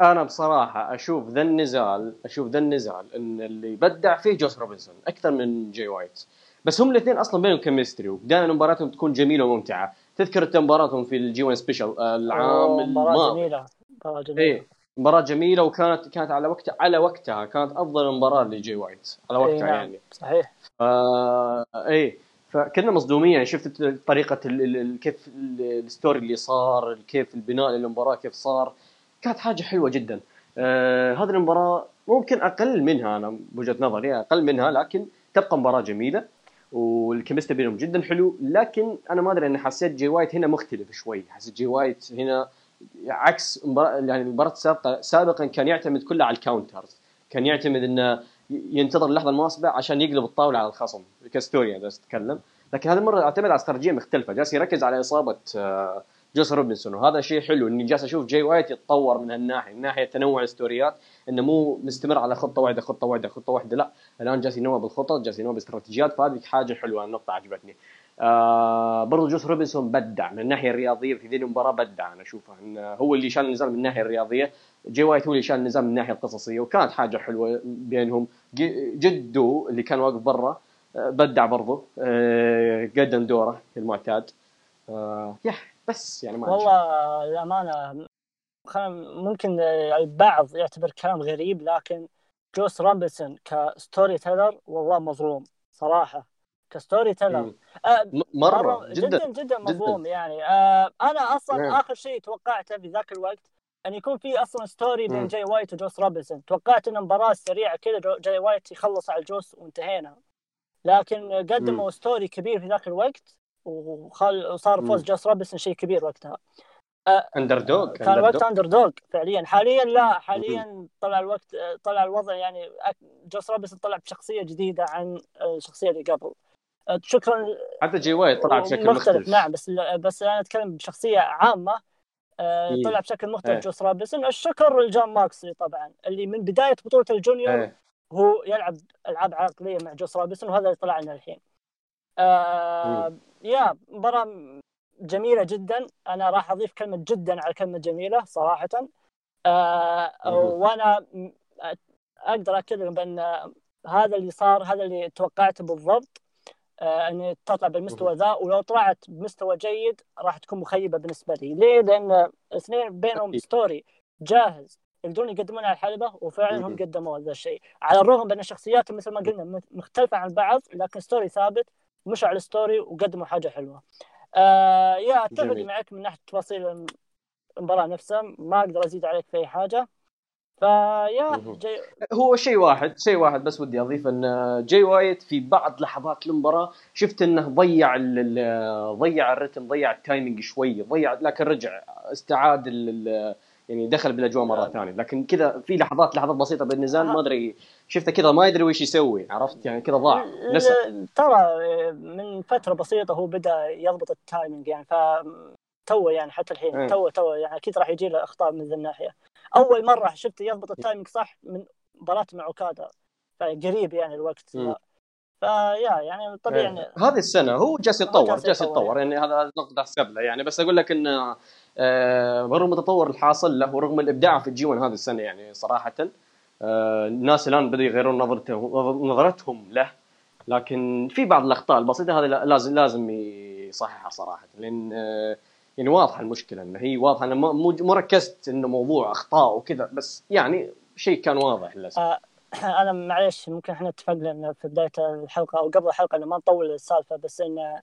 أنا بصراحة أشوف ذا النزال أشوف ذا النزال إن اللي بدع فيه جوس روبنسون أكثر من جاي وايت بس هم الاثنين أصلا بينهم chemistry ودائما مباراتهم تكون جميلة وممتعة. تذكر مباراتهم في ال G1 Special العام الماضي. جميلة. مباراة جميلة. إيه. مباراة جميلة وكانت كانت على وقت على وقتها. كانت أفضل مباراة لجي وايت على وقتها أي نعم. يعني. صحيح. آه اي فكنا مصدومين يعني. شفت طريقة كيف ال story اللي صار كيف البناء للمباراة كيف صار. كانت حاجة حلوة جدا. آه هذه المباراة ممكن أقل منها أنا بوجهة نظري أقل منها لكن تبقى مباراة جميلة وال chemistry بينهم جدا حلو. لكن أنا ما أدري اني حسيت جي وايت هنا مختلف شوي. حسيت جي وايت هنا عكس يعني المباراه السابقه سابقا كان يعتمد كله على ال counters. كان يعتمد إنه ينتظر اللحظة المناسبة عشان يقلب الطاولة على الخصم. ك story يا بس تتكلم لكن هذه المرة اعتمد على استراتيجية مختلفة. جالس يركز على إصابة آه، جوس روبنسون. وهذا شيء حلو إني جالس أشوف جاي وايت يتطور من هالناحية. من ناحية تنوع ال storyات إنه مو مستمر على خطة واحدة خطة واحدة خطة واحدة. لا الآن جالس ينوع بالخطط جالس ينوع باستراتيجيات. فهذه حاجة حلوة النقطه عجبتني. آه برضو جوس روبنسون بدع من الناحية الرياضية في ذي المباراة بدع. أنا أشوفه إنه هو اللي شال النزال من الناحية الرياضية. جي وايت هو اللي شال النزال من الناحية القصصية وكانت حاجة حلوة بينهم. جدو اللي كان واقف برا آه، بدع برضو. آه قدم دوره المعتاد. آه يح بس يعني ما والله الأمانة ممكن البعض يعتبر كلام غريب لكن جوس روبنسون ك story teller والله مظلوم صراحة. ك story teller. آه مرة, جدا جدا جدا جداً. يعني. آه أنا أصلا نعم. آخر شيء توقعته في ذاك الوقت أن يكون في أصلا story بين جاي وايت وجوس روبنسون. توقعت إن مباراة سريعة كذا جاي وايت يخلص على الجوس وانتهينا. لكن قدموا story كبير في ذاك الوقت وخل وصار فوز جوس روبنسون شيء كبير وقتها. underdog كان الوقت underdog فعليا. حاليا لا حاليا طلع الوقت طلع الوضع يعني جوس روبنسون طلع بشخصية جديدة عن الشخصيه اللي قبل. شكرا. حتى جي وايت طلع بشكل مختلف, مختلف. نعم بس بس أنا أتكلم بشخصية عامة. آه، طلع بشكل مختلف جوس روبنسون الشكر لجون ماكسلي طبعا اللي من بداية بطولة ال junior أيه. هو يلعب ألعاب عقلية مع جوس روبنسون وهذا اللي طلع لنا الحين. آه يا مباراة جميلة جدا. أنا راح أضيف كلمة جدا على كلمة جميلة صراحة. آه وأنا أقدر اكد بأن هذا اللي صار هذا اللي توقعته بالضبط. ان تطلع بالمستوى ذا ولو طلعت بمستوى جيد راح تكون مخيبة بالنسبة لي. ليه؟ لأن الاثنين بينهم story جاهز. يقدرون يقدمون على الحلبة وفعلا هم قدموا هذا الشيء. على الرغم بان شخصياتهم مثل ما قلنا مختلفة عن بعض لكن story ثابت مشوا على ال story وقدموا حاجة حلوة. آه يا أتفق معك من ناحية تفاصيل المباراة نفسها. ما أقدر أزيد عليك في أي حاجة. فيا جي... هو شيء واحد شيء واحد بس ودي اضيف إن جاي وايت في بعض لحظات المباراة شفت إنه ضيع ضيع الرتم ضيع ال timing شوي ضيع لكن رجع استعاد يعني دخل بالأجواء مرة ثانية. لكن كذا في لحظات لحظات بسيطة بالنزال ما أدري شفته كذا ما يدري وش يسوي عرفت؟ يعني كذا ضاع نسى. ترى من فترة بسيطة هو بدأ يضبط ال timing يعني ف تو يعني حتى الحين تو تو يعني أكيد راح يجي له أخطاء من ذي الناحية. أول مرة شفته يضبط ال timing صح من مباراة مع أوكادا. فقريب يعني الوقت. فيا يعني طبيعي يعني هذه السنة هو جالس يتطور جالس يتطور. يعني هذا نقطه احسب له يعني بس أقول لك انه آه رغم التطور الحاصل له ورغم الإبداع في الجي 1 هذه السنة يعني صراحة آه الناس الآن بدأوا يغيرون نظرتهم نظرتهم له. لكن في بعض الأخطاء البسيطة هذه لازم لازم يصححها صراحة. لأن آه يعني واضحة المشكلة إنه هي واضحة أنا مو ركزت إنه موضوع أخطاء وكذا بس يعني شيء كان واضح للأسف. آه أنا معليش ممكن إحنا اتفقنا في بداية الحلقة أو قبل الحلقة إنه ما نطول السالفة بس إنه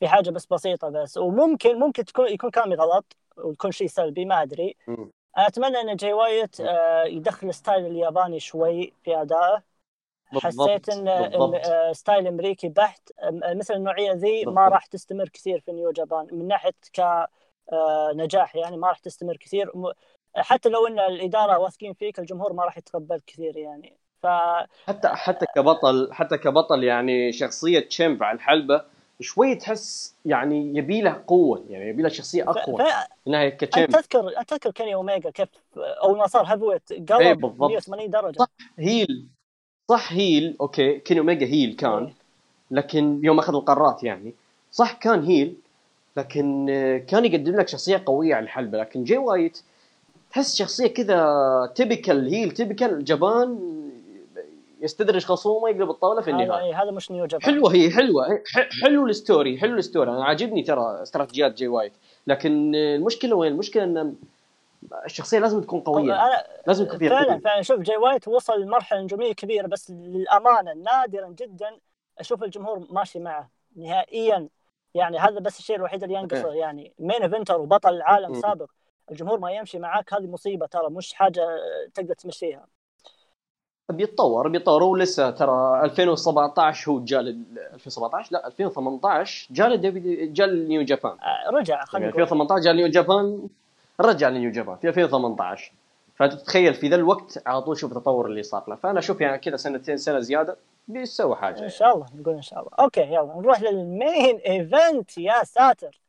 في حاجة بس بسيطة بس وممكن ممكن تكون يكون كلامي غلط ويكون شيء سلبي ما أدري. أتمنى إن جاي وايت آه يدخل style الياباني شوي في ادائه حسيت إن آه، style أمريكي بحت مثل النوعية ذي ما راح تستمر كثير في نيو جابان من ناحية كنجاح آه، يعني ما راح تستمر كثير حتى لو إن الإدارة واثقين فيك الجمهور ما راح يتقبل كثير يعني. ف حتى حتى كبطل حتى كبطل يعني شخصية champ على الحلبة شوي تحس يعني يبي له قوة يعني يبي له شخصية أقوى ف... انها ك champ. تذكر تذكر كيني اوميجا كيف اول ما صار heavyweight قلب 180 درجة. صح heel. صح heel أوكي كيني أوميجا heel كان. لكن يوم أخذ القرارات يعني. صح كان heel لكن كان يقدم لك شخصية قوية على الحلبة لكن جي وايت تحس شخصية كذا typical heel typical جبان يستدرج خصومه يقلب الطاولة في النهاية. هذا مش نيو جابان حلوة هي حلوة حلو ال story حلو ال story. أنا عاجبني ترى استراتيجيات جاي وايت. لكن المشكلة وين؟ المشكلة إن الشخصية لازم تكون قوية. أنا لازم تكون فعلا فعلا. شوف جاي وايت وصل لمرحلة نجوميه كبيرة بس للأمانة نادرا جدا أشوف الجمهور ماشي معه نهائيا. يعني هذا بس الشيء الوحيد اللي ينقصه. يعني main eventer وبطل العالم م. سابق الجمهور ما يمشي معاك هذه مصيبة ترى مش حاجة تقدر تمشيها. بيتطور بيتطور هو لسه ترى 2017 هو جاء 2017 لا 2018 جاء جاء نيو جابان. آه، رجع خلينا يعني 2018 جاء نيو جابان. رجع لنيو جابان في 2018 فتتخيل في ذا الوقت على طول شوف التطور اللي صار له. فأنا أشوف يعني كذا سنتين سنة زيادة بيسوي حاجة. إن شاء الله نقول إن شاء الله. أوكي يلا نروح لل main event. يا ساتر.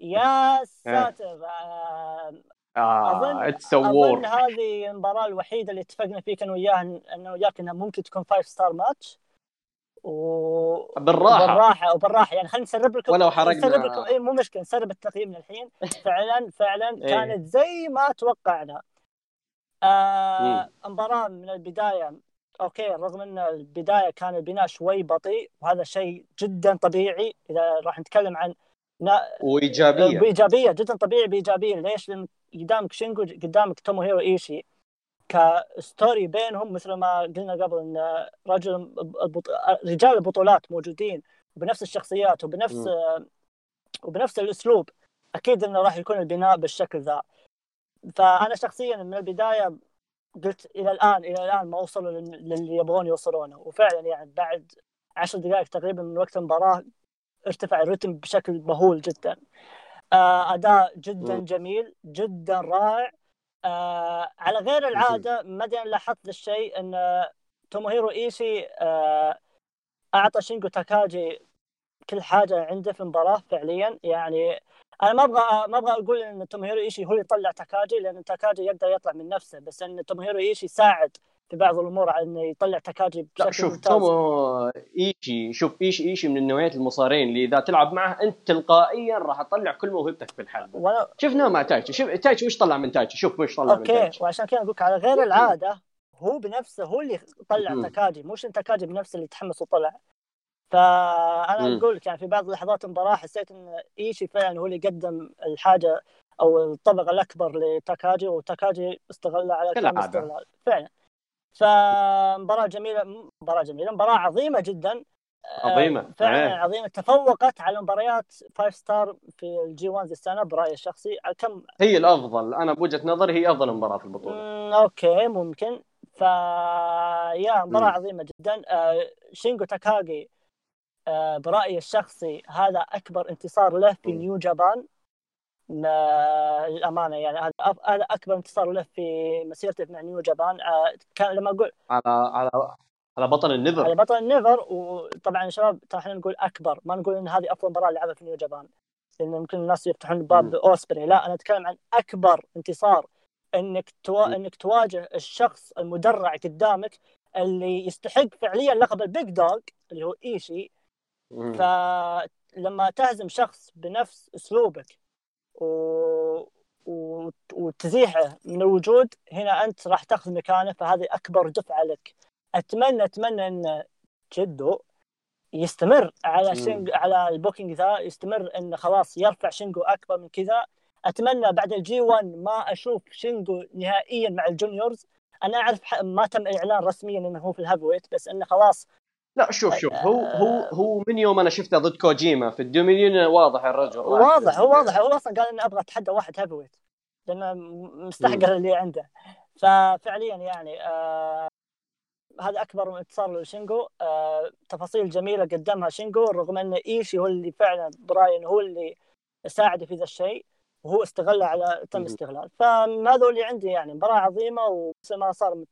يا. ساتر. آه آه it's أظن هذه المباراة الوحيدة اللي اتفقنا فيك أنا وياه انه وياك إنها ممكن تكون five star match و بالراحة. بالراحة وبالراحة. يعني خلينا نسرب لكم ولو حرقنا. نسرب لكم. اي مو مشكلة نسرب التقييم من الحين فعلا فعلا إيه. كانت زي ما توقعنا. آه مباراه من البداية. أوكي رغم إن البداية كان البناء شوي بطيء وهذا شيء جدا طبيعي. إذا راح نتكلم عن وإيجابية. وايجابيه جدا طبيعي بإيجابية. ليش؟ لأن قدامك شينجو قدامك تومو هيرو ايشي ك story بينهم مثل ما قلنا قبل إن رجل البط... رجال البطولات موجودين بنفس الشخصيات وبنفس م. وبنفس الأسلوب أكيد إنه راح يكون البناء بالشكل ذا. فأنا شخصيا من البداية قلت إلى الآن إلى الآن ما وصلوا للي يبغون يوصلونه. وفعلا يعني بعد عشر دقائق تقريبا من وقت المباراة ارتفع الرتم بشكل مهول جدا. آه، أداء جدا جميل جدا رائع. آه على غير العادة ما أدري لاحظت الشيء إن توموهيرو إيشي آه أعطى شينجو تاكاجي كل حاجة عنده في المباراة فعليا. يعني أنا ما أبغى ما أبغى أقول إن توموهيرو إيشي هو اللي يطلع تاكاجي لأن تاكاجي يقدر يطلع من نفسه بس إن توموهيرو إيشي ساعد في بعض الأمور على إنه يطلع تاكاجي بشكل لا شوف ممتاز. تومو إيشي شوف إيشي إيشي من النوعيات المصارين اللي إذا تلعب معه أنت تلقائيا راح تطلع كل موهبتك في الحلبة. وأنا... شفناه مع تايتشي. شوف تايتشي وش طلع من تايتشي؟ شوف وش طلع أوكي. من تايتشي. وعشان كذا أقول على غير العادة هو بنفسه هو اللي طلع تاكاجي مش إن تاكاجي بنفسه اللي تحمس وطلع. فأنا أقول لك يعني في بعض لحظات المباراة حسيت إن إيشي فعلا هو اللي قدم الحاجة أو الطبق الأكبر لتاكاجي وتاكاجي استغلها على كامل استغلال فعلا. فمباراة جميلة مباراة جميلة مباراة عظيمة جدا. آه، عظيمة. فعلا آه. عظيمة. تفوقت على مباريات five star في الجي 1 السنة برأيي الشخصي. كم؟ هي الأفضل. أنا بوجهة نظري هي أفضل مباراة في البطولة. أوكي ممكن. ف yeah مباراة م. عظيمة جدا. آه شينجو تاكاغي آه برأيي الشخصي هذا أكبر انتصار له في م. نيو جابان. للأمانة يعني هذا هذا أكبر انتصار له في مسيرته مع نيو جابان. آه، كان لما أقول على على على بطل ال NEVER. على بطل ال NEVER وطبعا شباب ترى إحنا نقول أكبر. ما نقول إن هذه أفضل مباراة لعبها في نيو جابان. لأن ممكن الناس يفتحون باب أوسبري. لا أنا أتكلم عن أكبر انتصار إنك تو... إنك تواجه الشخص المدرع قدامك اللي يستحق فعليا لقب ال big dog اللي هو إيشي. فلما تهزم شخص بنفس أسلوبك و... وتزيحه من الوجود هنا أنت راح تأخذ مكانه فهذه أكبر دفعة لك. أتمنى أتمنى أن جدو يستمر على شينج على ال booking ذا يستمر انه خلاص يرفع شينجو أكبر من كذا. أتمنى بعد الجي 1 ما أشوف شينجو نهائيا مع ال juniors. أنا أعرف ما تم إعلان رسميا إنه هو في ال heavyweight بس إنه خلاص لا شوف شوف هو هو هو من يوم أنا شفته ضد كوجيما في الدومينيون واضح الرجل واضح هو واضح هو أصلا قال إني أبغى أتحدى واحد heavyweight لأنه مستحقر اللي عنده. ففعليا يعني آه هذا أكبر انتصار لشينجو. آه تفاصيل جميلة قدمها شينجو رغم إن إيشي هو اللي فعلا براين هو اللي ساعده في ذا الشيء وهو استغله على تم استغلال فهذا اللي عندي يعني مباراة عظيمة ومثل ما صار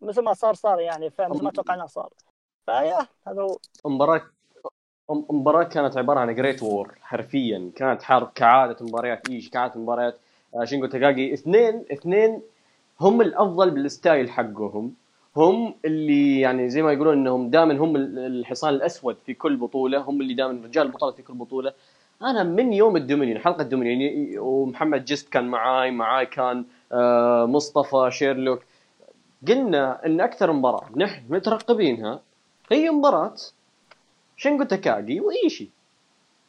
مثل ما صار صار يعني فمثل ما توقعناه صار. ف yeah هذا هو. مباراة مباراة كانت عبارة عن great war حرفيا. كانت حرب كعادة مباريات إيش كعادة مباريات. آه، شينجو تاكاجي اثنين اثنين هم الأفضل بال style حقهم. هم اللي يعني زي ما يقولون إنهم دائما هم الحصان الأسود في كل بطولة. هم اللي دائما رجال البطولة في كل بطولة. أنا من يوم الدومينيون حلقة الدومينيون ومحمد جست كان معاي معاي كان آه، مصطفى شيرلوك. قلنا إن أكثر مباراة نحن مترقبينها هي مباراة شينجو تاكاجي وإيشي.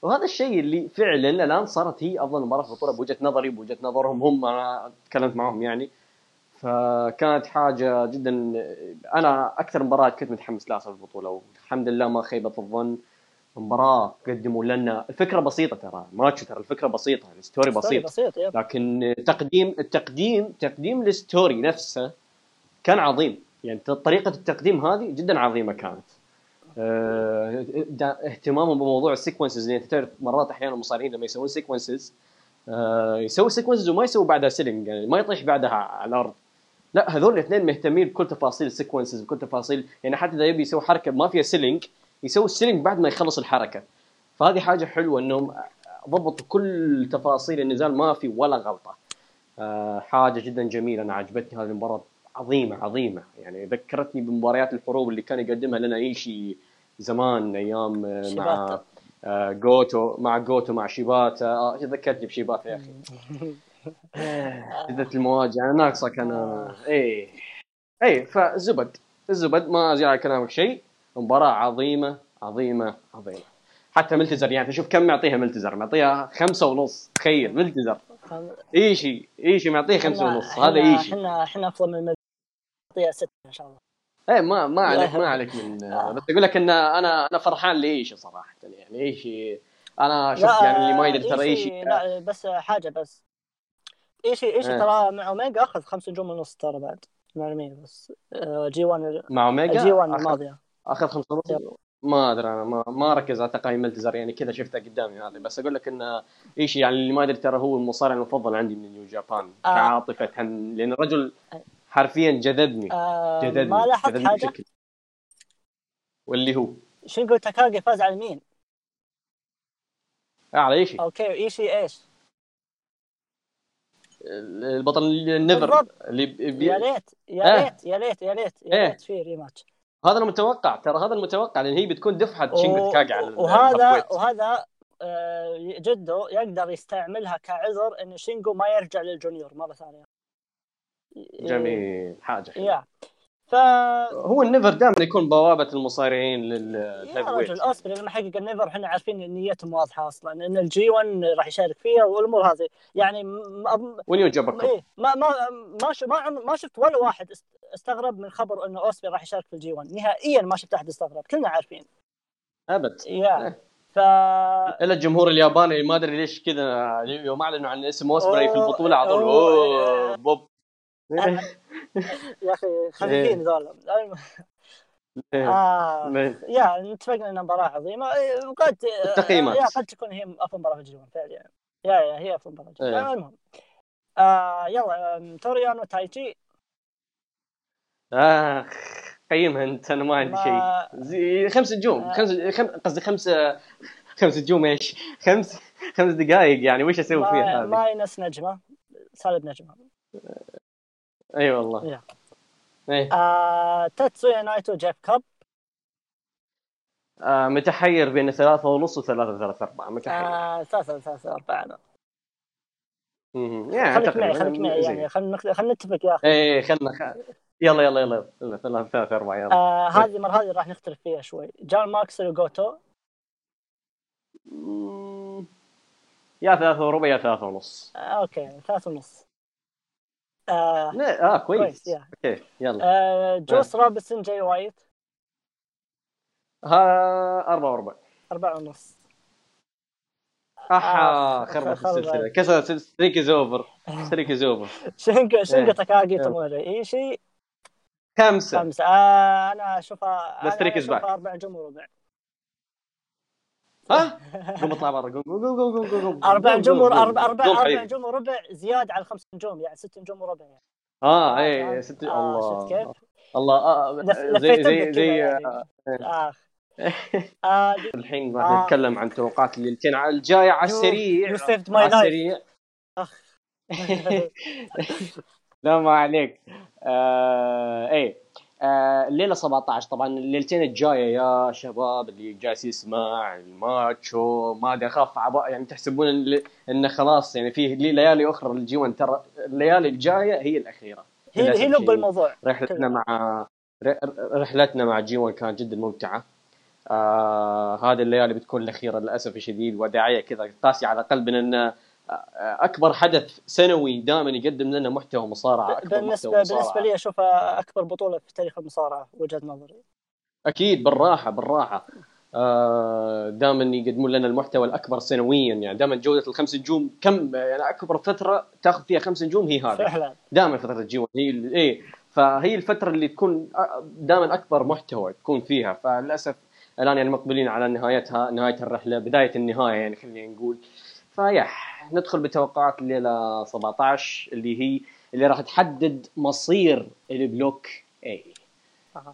وهذا الشيء اللي فعلا الآن صارت هي أفضل مباراة في البطوله بوجهة نظري بوجهة نظرهم هم أنا تكلمت معهم يعني. فكانت حاجة جدا أنا أكثر مباراة كنت متحمس لها في البطوله والحمد لله ما خيبت الظن. مباراة قدموا لنا الفكرة بسيطة ترى ماتش ترى الفكرة بسيطة ال story بسيط. لكن تقديم التقديم تقديم ال story نفسه كان عظيم. يعني طريقة التقديم هذه جدا عظيمة كانت. اهتمامهم بموضوع ال sequences لأن تعرف مرات أحيانا المصارعين لما يسوون sequences يسوي sequences وما يسوي بعدها selling يعني ما يطيح بعدها على الأرض. لا هذول الاثنين مهتمين بكل تفاصيل ال sequences بكل تفاصيل يعني حتى إذا يبي يسوي حركة ما فيها selling يسوي ال selling بعد ما يخلص الحركة. فهذه حاجة حلوة إنهم ضبطوا كل تفاصيل النزال ما في ولا غلطة. آه، حاجة جدا جميلة أنا عجبتني هذه المباراة. عظيمة عظيمة. يعني ذكرتني بمباريات الحروب اللي كان يقدمها لنا ايشي زمان أيام آه، مع. آه، جوتو مع جوتو مع شيباتا. آه، ذكرتني بشيباتا يا أخي. شدة المواجهة ناقصك أنا. إيه. إيه فالزبد الزبد ما ازيد على كلامك شيء. مباراة عظيمة عظيمة عظيمة. حتى ملتزر يعني تشوف كم معطيها ملتزر. معطيها خمسة ونص. تخيل ملتزر. ايشي ايشي معطيه خمسة ونص. هذا ايشي إحنا إحنا أفضل من نعطيها ستة إن شاء الله. إيه ما ما عليك. ما عليك من بس أقول لك إن أنا أنا فرحان لايشي صراحة؟ يعني ايشي أنا شفت يعني اللي ما يدري ترى ايشي لا بس حاجة بس. ايشي ايشي إيه. ترى مع أوميجا؟ أخذ خمس نجوم ونص ترى بعد معلوميه بس. آه، جي 1 مع أوميجا؟ الجي 1 أخذ- الماضية. أخذ خمسة ونص ما أدري أنا ما, ما ركز على تقييم ملتزر يعني كذا شفتها قدامي هذه بس أقول لك انه ايشي يعني اللي ما ادري ترى هو المصارع المفضل عندي من New Japan آه. كعاطفة لأن الرجل حرفيا جذبني آه جذبني ما لاحظت جذبني حاجة بشكل واللي هو شينجو تاكاغي فاز على مين؟ آه، على إيشي أوكي إيشي إيش؟ البطل بالضبط. اللي بي... يا ليت يا آه. ليت يا ليت يا ليت يا إيه. ليت في rematch هذا المتوقع ترى هذا المتوقع لأن هي بتكون دفعة شينجو تاكاغي على وهذا. وهذا آه، جيدو يقدر يستعملها كعذر إن شينجو ما يرجع لل junior مرة ثانية جميل. حاجة حلوة. yeah. ف هو ال NEVER دائما يكون بوابه المصارعين لل heavy يا رجل اوسبري لما حقق ال NEVER إحنا عارفين إن نيتهم واضحة أصلا إن ال G1 راح يشارك فيها والأمور هذه. يعني م- ونيو جابكم إيه ما ما ما ش- ما, عم- ما شفت ولا واحد است- استغرب من خبر إنه اوسبري راح يشارك في ال G1 نهائيا ما شفت أحد استغرب كلنا عارفين. أبد. yeah. إيه. ف إلا الجمهور الياباني ما أدري ليش كذا يوم أعلنوا عن اسم أوسبري في البطولة على طول. بوب. يا أخي خفيفين ذولا الم- إيه. آه إيه. yeah اتفقنا إنها مباراة عظيمة إيه، وقد التقييمات. yeah قد تكون هي أفضل مباراة في ال G1 فعلا yeah yeah هي أفضل مباراة في ال G1 إيه. المهم آه يلا آم، تورو يانو تايتشي آخ قيمها أنت أنا ما عندي شيء خمس نجوم آه. خمس خم... قصدي خمس خمس نجوم إيش؟ خمس خمس دقائق يعني وش أسوي فيها هذه؟ minus نجمة سالب نجمة أي والله. yeah. إيه. آه تاتسويا نايتو جيف كوب. آه متحير بين ثلاثة ونص وثلاثة ثلاثة أربعة متحير. آه ثلاثة ثلاثة أربعة أنا. يعني خليك معي خليك معي يعني. خلينا خلينا نتفق يا أخي. إيه خلنا خ... يلا يلا يلا يلا ثلاثة ثلاثة أربعة يلا. آه هذه المرة هذه راح نختلف فيها شوي. جون موكسلي وجوتو. يا ثلاثة وربع يا ثلاثة ونص. آه أوكي ثلاثة ونص. آه آه كويس, كويس،. أوكي يلا. آه جوس روبنسون جاي وايت. ها أربعة وربع. أربعة ونص. أحا آه، خربت خربت. السلسلة. كسر ستريك از اوفر ستريك از اوفر شينجا شينجا إيه. تاكاغي يلا. توموري أي شيء؟ خمسة. خمسة. آه أنا أشوفها The أنا streak is أشوفها back. أربع نجوم وربع ها قوم اطلع برا قوم قوم قوم قوم قوم قوم، نجوم أربع حبيبي. نجوم وربع زيادة على خمس نجوم يعني ست نجوم وربع يعني آه آه، اي فهمت؟ ست آه، شفت الله كيف؟ الله آه زي زي زي يعني. دي- الحين راح. نتكلم عن توقعات الليلتين على الجاية على السريع على life. السريع لا ما عليك آه إيه الليلة 17 طبعا الليلتين الجاية يا شباب اللي جالس يسمع الماتشو. ما أدري اخاف يعني تحسبون إن إن خلاص يعني لي- ليالي أخرى للجي 1 ترى الليالي الجاية هي الأخيرة. هي هي لب. الموضوع. رحلتنا مع رحلتنا مع جي 1 كانت جدا ممتعة. آه هذه الليالي بتكون الأخيرة للأسف الشديد وداعية كذا قاسية على قلبنا إن أكبر حدث سنوي دائما يقدم لنا محتوى مصارعة أكبر بالنسبة محتوى بالنسبة مصارعة. لي أشوفها أكبر بطولة في تاريخ المصارعة وجهة نظري. أكيد بالراحة بالراحة. آه، دائما يقدمون لنا المحتوى الأكبر سنويا يعني دائما جوده الخمس نجوم كم؟ يعني أكبر فترة تأخذ فيها خمس نجوم هي هذه. فعلا. دائما فترة الجي 1 هي إيه. فهي الفترة اللي تكون دائما أكبر محتوى تكون فيها. فللأسف الآن يعني مقبلين على نهايتها نهاية الرحلة بداية النهاية يعني خلينا نقول. فراح ندخل بتوقعات الليلة 17 اللي هي اللي راح تحدد مصير ال block A.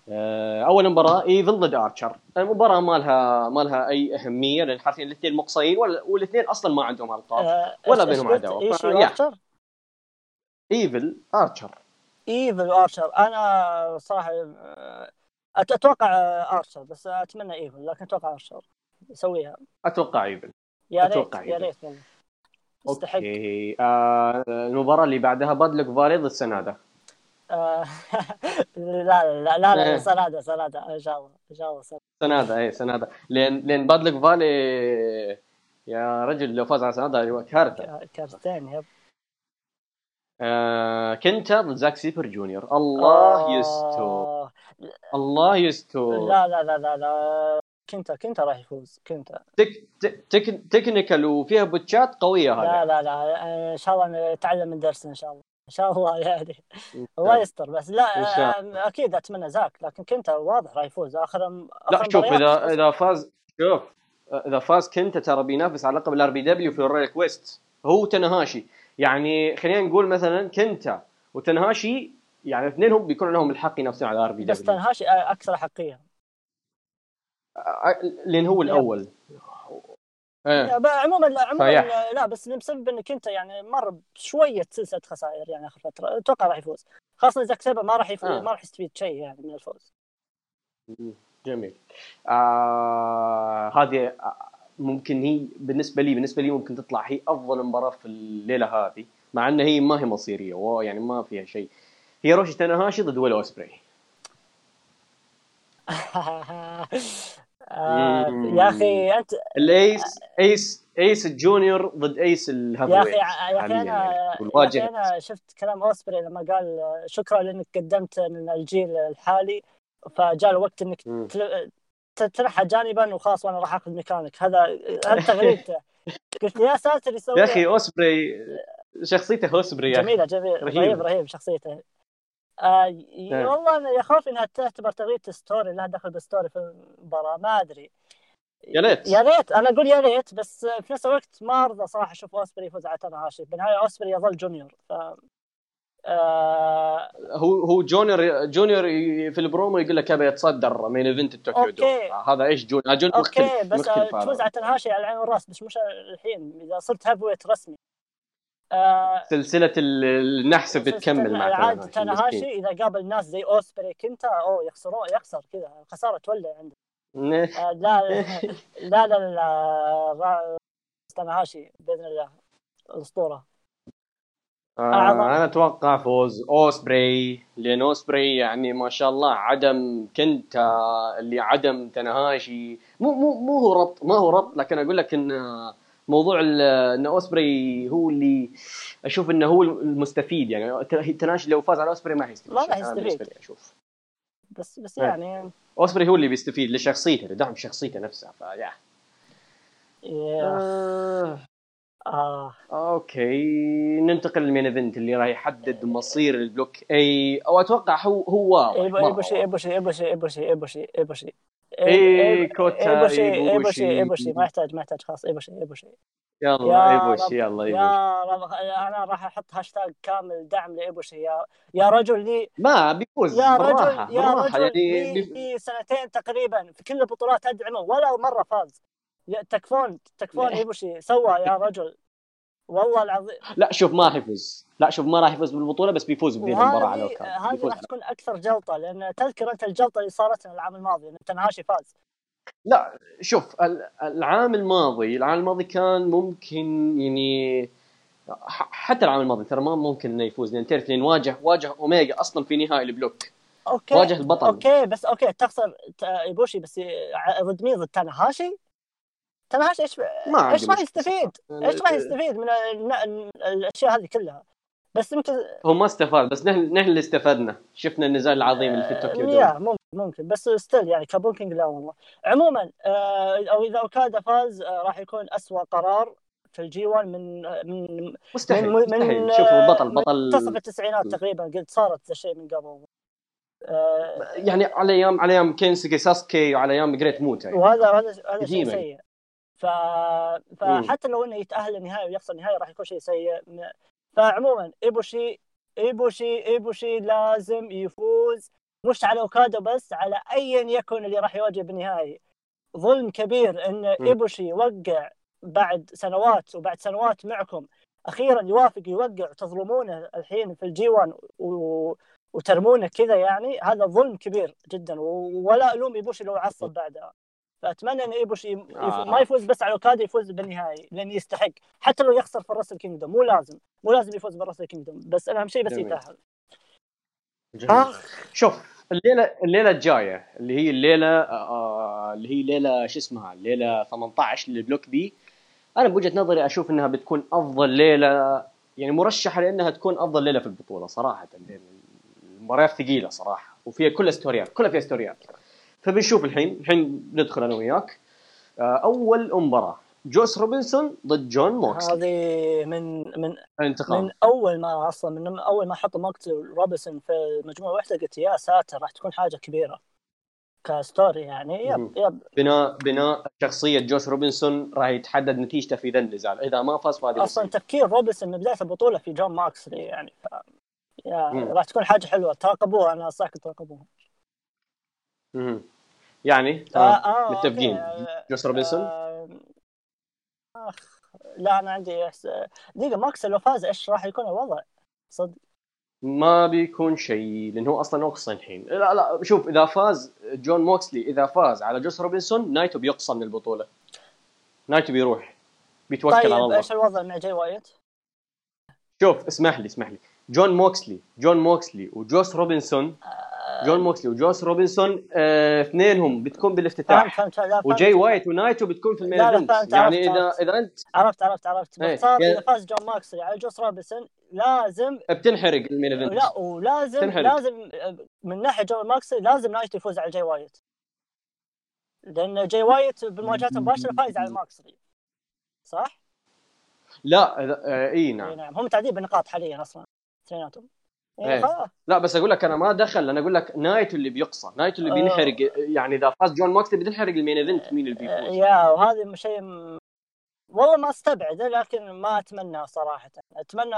آه، أول مباراة ايفل ضد ارشر المباراة ما لها ما لها أي أهمية؟ لأن حرفيا الاثنين مقصيين ولا- والاثنين أصلا ما عندهم القاب آه، ولا بينهم فيا. ارشر؟ ايفل ارشر ايفل وارشر أنا صراحة آه، أتوقع ارشر بس أتمنى ايفل لكن أتوقع ارشر يسويها أتوقع ايفل يا ريت أتوقع يا. ريت يستحق. أوكي. آه المباراة اللي بعدها بادلك فالي ضد سنادا آه، لا لا لا لا, إيه. سنادا سنادا. إن شاء الله إن شاء الله سنادا. سنادا اي سنادا لين لين بادلك فالي يا رجل لو فاز على سنادا كارثة. كا- كارثة yep. آه كنتا ضد زاك سيبر جونيور. الله آه، يستر. الله يستر. لا لا لا لا لا. كنت كنت راح يفوز كنت. تك تك تك technical وفيها بوتشات قوية لا هذه. لا لا آه، إن شاء الله نتعلم من درس إن شاء الله. إن شاء الله يعني الله يستر بس لا أكيد أتمنى زاك لكن كنت واضح راح يفوز. اخر لا شوف اذا. إذا فاز شوف إذا فاز كنتا ترى بينافس على لقب ال RPW في ال Royal Quest. هو تنهاشي. يعني خلينا نقول مثلا كنتا وتنهاشي يعني اثنينهم بيكون لهم الحق ينافسون على ال RP بس W. تنهاشي آه، أكثر حقية. لأن هو الأول. إيه. عموما لا عموما. لا بس بسبب إنك أنت يعني مر بشوية سلسله خسائر يعني آخر فترة. أتوقع راح يفوز. خاصة زاك سيبر ما راح يف... آه. ما راح يستفيد شيء يعني من الفوز. جميل. آه هذه آه، ممكن هي بالنسبة لي بالنسبة لي ممكن تطلع هي أفضل مباراة في الليلة هذه مع إن هي ما هي مصيرية يعني ما فيها شيء. هيروشي تنهاشي ضد ويل أوسبري. آه،. يا أخي أنت ال ace ace ace ال junior ضد ace ال heavy يا أخي يا أخي أنا والواجهة أنا شفت كلام أوسبري لما قال شكرا لأنك قدمت من الجيل الحالي فجاء الوقت إنك. تل- تنحى جانبا وخلاص وأنا راح آخذ مكانك هذا هذا تغريدته قلت يا ساتر يسوي يا أخي أوسبري شخصيته أوسبري جميلة جميل رهيبة. رهيب رهيب شخصيته آه إيه. والله أنا يا خوف إنها تعتبر تغريده story لها دخل بال story في المباراة ما أدري يا ليت. يا ريت أنا أقول يا ريت بس في نفس الوقت ما أرضى صراحة أشوف اوسبري يفوز على تنهاشي بالنهاية اوسبري يظل junior ف آه هو هو junior junior في البرومو يقول لك أبي اتصدر main event ال Tokyo Do. هذا إيش junior junior okay مختلف بس مختلف تفوز. على تنهاشي على العين والراس بس مش الحين إذا صرت heavyweight رسمي آه سلسلة ال- النحس بتكمل مع عاد تنهاشي. إذا قابل ناس زي أوسبري كنتا اوه يخسرون يخسر كذا. الخسارة تولع عنده آه، لا لا لا لا, تنهاشي بإذن الله. الأسطورة. آه أنا أتوقع فوز أوسبري لأن أوسبري يعني ما شاء الله عدم كنتا اللي عدم تنهاشي مو مو مو هو ربط ما هو ربط لكن أقول لك إن موضوع ان اوسبري هو اللي أشوف انه هو المستفيد يعني تنهاشي لو فاز على اوسبري ما حيستفيد ما راح شيء. أنا يستفيد. بالنسبة لي أشوف بس بس إيه. يعني اوسبري هو اللي بيستفيد لشخصيته لدعم شخصيته نفسها فيا يا آه. آه. okay ننتقل لل main event اللي راح يحدد مصير ال block A أو أتوقع هو هو واضح إيبو- مرة ايبوشي واضح. ايبوشي ايبوشي ايبوشي ايبوشي ايبوشي إيه، كوتا، إيبوشي. إيبوشي إيبوشي ما يحتاج ما يحتاج خلاص إيبوشي إيبوشي. يلا يا ايبوش رب، يلا ايبوش يا رب أنا راح أحط هاشتاج كامل دعم لإيبوشي. يا يا رجل لي ما بيفوز يا رجل يا رجل يعني لي سنتين تقريبا في كل البطولات أدعمه ولا مرة فاز. تكفون تكفون لا. إيبوشي. سوى يا رجل. والله العظيم. لا شوف ما راح يفوز. لا شوف ما راح يفوز بالبطولة بس بيفوز بذي المباراة على اوكادا هذه راح تكون أكثر جلطة لأن تذكر انت الجلطة اللي صارت العام الماضي إن تنهاشي فاز. لا شوف ال- العام الماضي العام الماضي كان ممكن يعني حتى العام الماضي ترى ما ممكن إنه يفوز لأن تعرف لأن واجه واجه اوميجا أصلا في نهائي ال block. okay. واجه البطل. okay بس okay تخسر ايبوشي بس ضد مين؟ ضد تنهاشي؟ تنهاشي إيش ما عندي إيش راح. يستفيد؟ إيش راح يستفيد من ال- ال- الاشياء هذه كلها؟ بس يمكن هو ما استفاد بس نحن نحن اللي استفدنا شفنا النزال العظيم اللي في Tokyo Dome يا ممكن ممكن بس still يعني ك booking لا والله عموما آه أو إذا أوكادا فاز آه راح يكون أسوأ قرار في ال G1 من من مستحيل من مستحيل شوف البطل بطل منتصف التسعينات تقريبا قلت صارت ذا الشيء من قبل آه يعني على أيام على أيام كينسكي ساساكي وعلى أيام جريت موتا يعني. وهذا هذا هذا شيء. سيء ف... فحتى لو إنه يتأهل النهائي ويخسر النهائي راح يكون شيء سيء. فعموما ايبوشي ايبوشي إيبوشي لازم يفوز. مش على اوكادا بس على ايا يكن اللي راح يواجه بالنهائي. ظلم كبير إن إيبوشي يوقع بعد سنوات وبعد سنوات معكم. أخيرا يوافق يوقع وتظلمونه الحين في ال G1 و... وترمونه كذا يعني. هذا ظلم كبير جدا. ولا ألوم إيبوشي لو عصب بعدها. فأتمنى ان ايبوشي يف... آه. ما يفوز بس على اوكادا يفوز بالنهائي لأنه يستحق حتى لو يخسر في ال Wrestle Kingdom مو لازم مو لازم يفوز بال Wrestle Kingdom بس أهم شيء بس جميل. يتأهل جميل. آخ شوف الليلة الليلة الجاية اللي هي الليلة آه اللي هي ليلة شو اسمها الليلة 18 لل block B أنا بوجهة نظري أشوف إنها بتكون أفضل ليلة يعني مرشحة لأنها تكون أفضل ليلة في البطولة صراحة المباريات ثقيلة صراحة وفيها كلها story ات كلها فيها story ات فبنشوف الحين الحين ندخل أنا وياك. آه، أول مباراة. جوس روبنسون ضد جون موكس هذه من من انتقام. من أول ما أصلا من أول ما حطوا مقتل روبنسون في مجموعة واحدة قلت يا ساتر راح تكون حاجة كبيرة. ك story يعني. yep yep. بناء بناء شخصية جوس روبنسون راح يتحدد نتيجته في ذا النزال. إذا ما فاز فهذه أصلا. تفكير روبنسون من بداية البطولة في جون موكسلي يعني ف... راح تكون حاجة حلوة. تراقبوها أنا انصحكم تراقبوها مهم. يعني؟ آه، آه آه، متفقين. جوس روبنسون آه، آخ لا أنا عندي إحس... دقيقة موكسلي لو فاز إيش راح يكون الوضع؟ صدق. ما بيكون شيء لأنه هو أصلا اقصى الحين. لا لا شوف إذا فاز جون موكسلي إذا فاز على جوس روبنسون نايتو بيقصى من البطولة. نايتو بيروح. بيتوكل على طيب الله. إيش الوضع مع جاي وايت؟ شوف اسمح لي اسمح لي. جون موكسلي جون موكسلي وجوس روبنسون جون موكسلي وجوس روبنسون آه، اثنينهم بتكون بالافتتاح فهمت فهمت. وجاي وايت ونايتو بتكون في ال main event يعني اذا عرفت. إذا انت عرفت عرفت عرفت إيه، باختصار يعني- اذا فاز جون ماكسلي على جوس روبنسون لازم بتنحرق ال main event لا ولازم تنحرق. لازم من ناحية جون ماكسلي لازم نايتو يفوز على جاي وايت لأن جاي وايت بالمواجهات المباشره فايز على ماكسلي صح؟ لا آه، إي إي نعم نعم هم تعديل بالنقاط حاليا أصلا اثنيناتهم إيه. إيه لا بس أقول لك أنا ما دخل أنا أقول لك نايتو اللي بيقصى نايتو اللي آه. بينحرق يعني إذا فاز جون موكسلي بتنحرق ال main event مين اللي بيفوز يا وهذا شيء. والله ما أستبعده لكن ما أتمنى صراحة أتمنى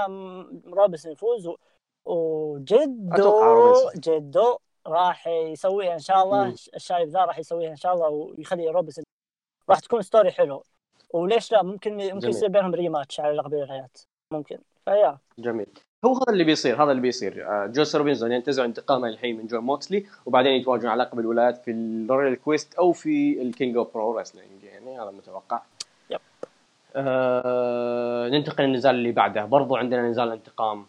روبنسون يفوز و... وجدو. جدو راح يسويها إن شاء الله. الشايب ذا راح يسويها إن شاء الله ويخلي روبنسون راح تكون story حلو وليش لا ممكن ممكن. يصير بينهم rematch على لقب الولايات ممكن فيا. جميل. هو هذا اللي بيصير هذا اللي بيصير. آه، جوس روبنسون ينتزع انتقامه الحين من جون موكسلي وبعدين يتواجهون على لقب الولايات في ال Royal Quest أو في ال King of Pro Wrestling يعني هذا متوقع yep. آه ننتقل للنزال اللي بعده. برضو عندنا نزال الانتقام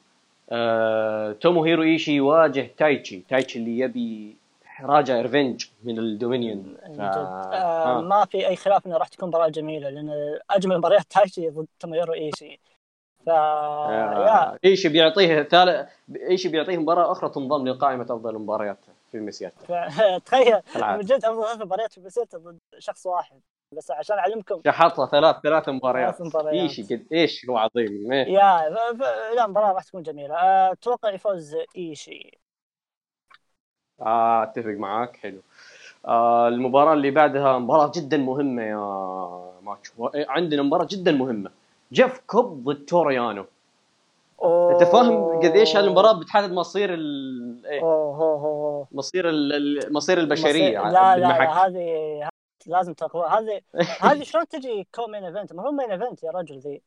آه تومو هيرو ايشي يواجه تايتشي. تايتشي اللي يبي راجع revenge من ال Dominion. ف... آه. آه. ما في أي خلاف انها راح تكون مباراة جميلة لأن أجمل مباريات تايشي ضد توميرو ايشي ف آه. إيشي بيعطيه ثالث إيشي بيعطيه مباراة أخرى تنضم لقائمة أفضل المباريات في المسيرته ف- تخيل. من جد افضل ثلاث مباريات في مسيرته ضد شخص واحد. بس عشان أعلمكم. شحطها ثلاث ثلاث مباريات. ثلاث مباريات. إيشي قد إيش هو عظيم. إيه. يا ف... ف... لا المباراه راح تكون جميلة. آه، أتوقع يفوز إيشي. آه أتفق معاك. حلو. آه المباراة اللي بعدها مباراة جدا مهمة يا ماتشو و- عندنا مباراة جدا مهمة. جيف كوب ضد توريانو أنت فاهم قديش هالمباراة بتحدد مصير ال... إيه؟ مصير ال... مصير البشرية لا لا, لا. هذه لازم تقوى هذه هذه شلون تجي co-main event؟ المفروض main event يا رجل ذي؟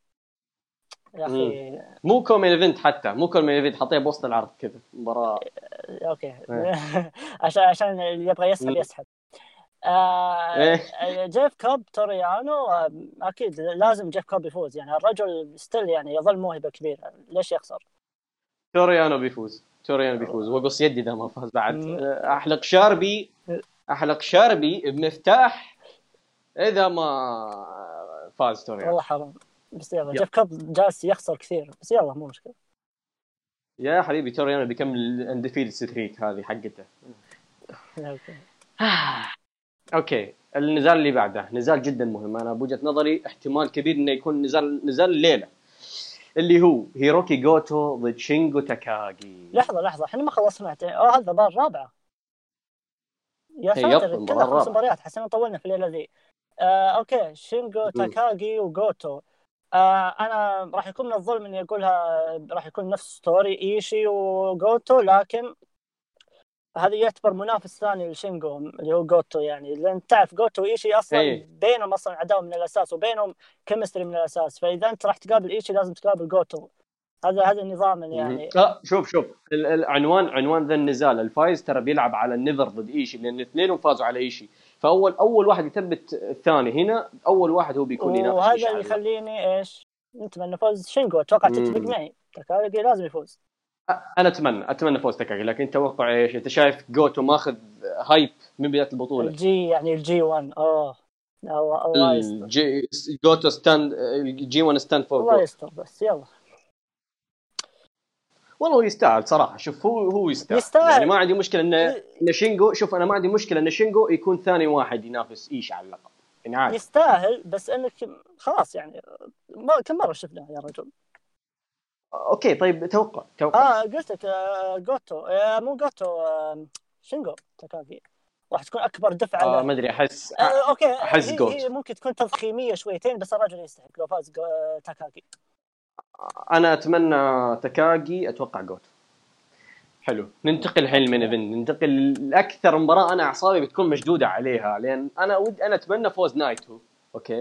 يا أخي. مو co-main event حتى مو co-main event حطيها بوسط العرض كذا مباراة. okay. إيه. عشان عشان اللي يبغى يسحب. يسحب. آه إيه. جيف كوب توريانو آه، أكيد لازم جيف كوب يفوز. يعني الرجل still يعني يظل موهبة كبيرة. ليش يخسر؟ توريانو بيفوز. توريانو بيفوز. وقص يدي إذا ما فاز بعد. مم. أحلق شاربي. أحلق شاربي بمفتاح. إذا ما فاز توريانو. والله حرام. بس يلا يلا. جيف كوب جالس يخسر كثير. بس يلا مو مشكلة. يا حبيبي توريانو بيكمل ال undefeated streak هذه حقته. okay النزال اللي بعده نزال جدا مهم. أنا بوجهة نظري احتمال كبير إنه يكون نزال نزال الليلة اللي هو هيروكي جوتو ضد شينجو تاكاغي. لحظة لحظة إحنا ما خلصنا. هذا المباراه الرابعه يا ساتر المباراة خمس مباريات. حسنا طولنا في الليلة ذي. آه okay شينجو تاكاغي وجوتو. آه أنا راح يكون من الظلم إني أقولها راح يكون نفس story إيشي وجوتو لكن هذا يعتبر منافس ثاني لشينجو اللي هو جوتو يعني. لأن تعرف جوتو وايشي أصلا إيه. بينهم أصلا عداوة من الأساس وبينهم chemistry من الأساس. فإذا أنت راح تقابل إيشي لازم تقابل جوتو. هذا هذا النظام يعني. لا شوف شوف. ال- العنوان عنوان ذا النزال. الفايز ترى بيلعب على ال NEVER ضد إيشي لأن الاثنين فازوا على إيشي. فأول أول واحد يثبت الثاني هنا أول واحد هو بيكون ينافس وهذا اللي يخليني إيش؟ نتمنى فوز شينجو. أتوقع تتفق. معي. لازم يفوز. أنا أتمنى أتمنى فوز تاكاغي لكن توقع إيش؟ أنت شايف جوتو ماخذ hype من بداية البطولة؟ الجي يعني الجي 1 اوه الله يستر. ال G جوتو stand ال G1 stand for الله يستر بس يلا. والله هو يستاهل صراحة شوف هو هو يستاهل, يستاهل. يعني ما عندي مشكلة إن إن شينجو شوف أنا ما عندي مشكلة إن شينجو يكون ثاني واحد ينافس إيش على اللقب يعني عادي. يستاهل بس إنك خلاص يعني ما كم مرة شفناه يا رجل؟ okay طيب توقع توقع. آه قلت لك آه جوتو آه مو جوتو آه شينجو تاكاغي راح تكون أكبر دفعة آه له. ما أدري احس آه okay أحس هي, جوتو. هي ممكن تكون تضخيمية شويتين بس الرجل يستحق لو فاز تاكاغي أنا أتمنى تاكاجي أتوقع جوتو. حلو. ننتقل الحين لل main event. ننتقل لأكثر مباراة أنا أعصابي بتكون مشدودة عليها لأن أنا ود أنا أتمنى فوز نايتو. okay.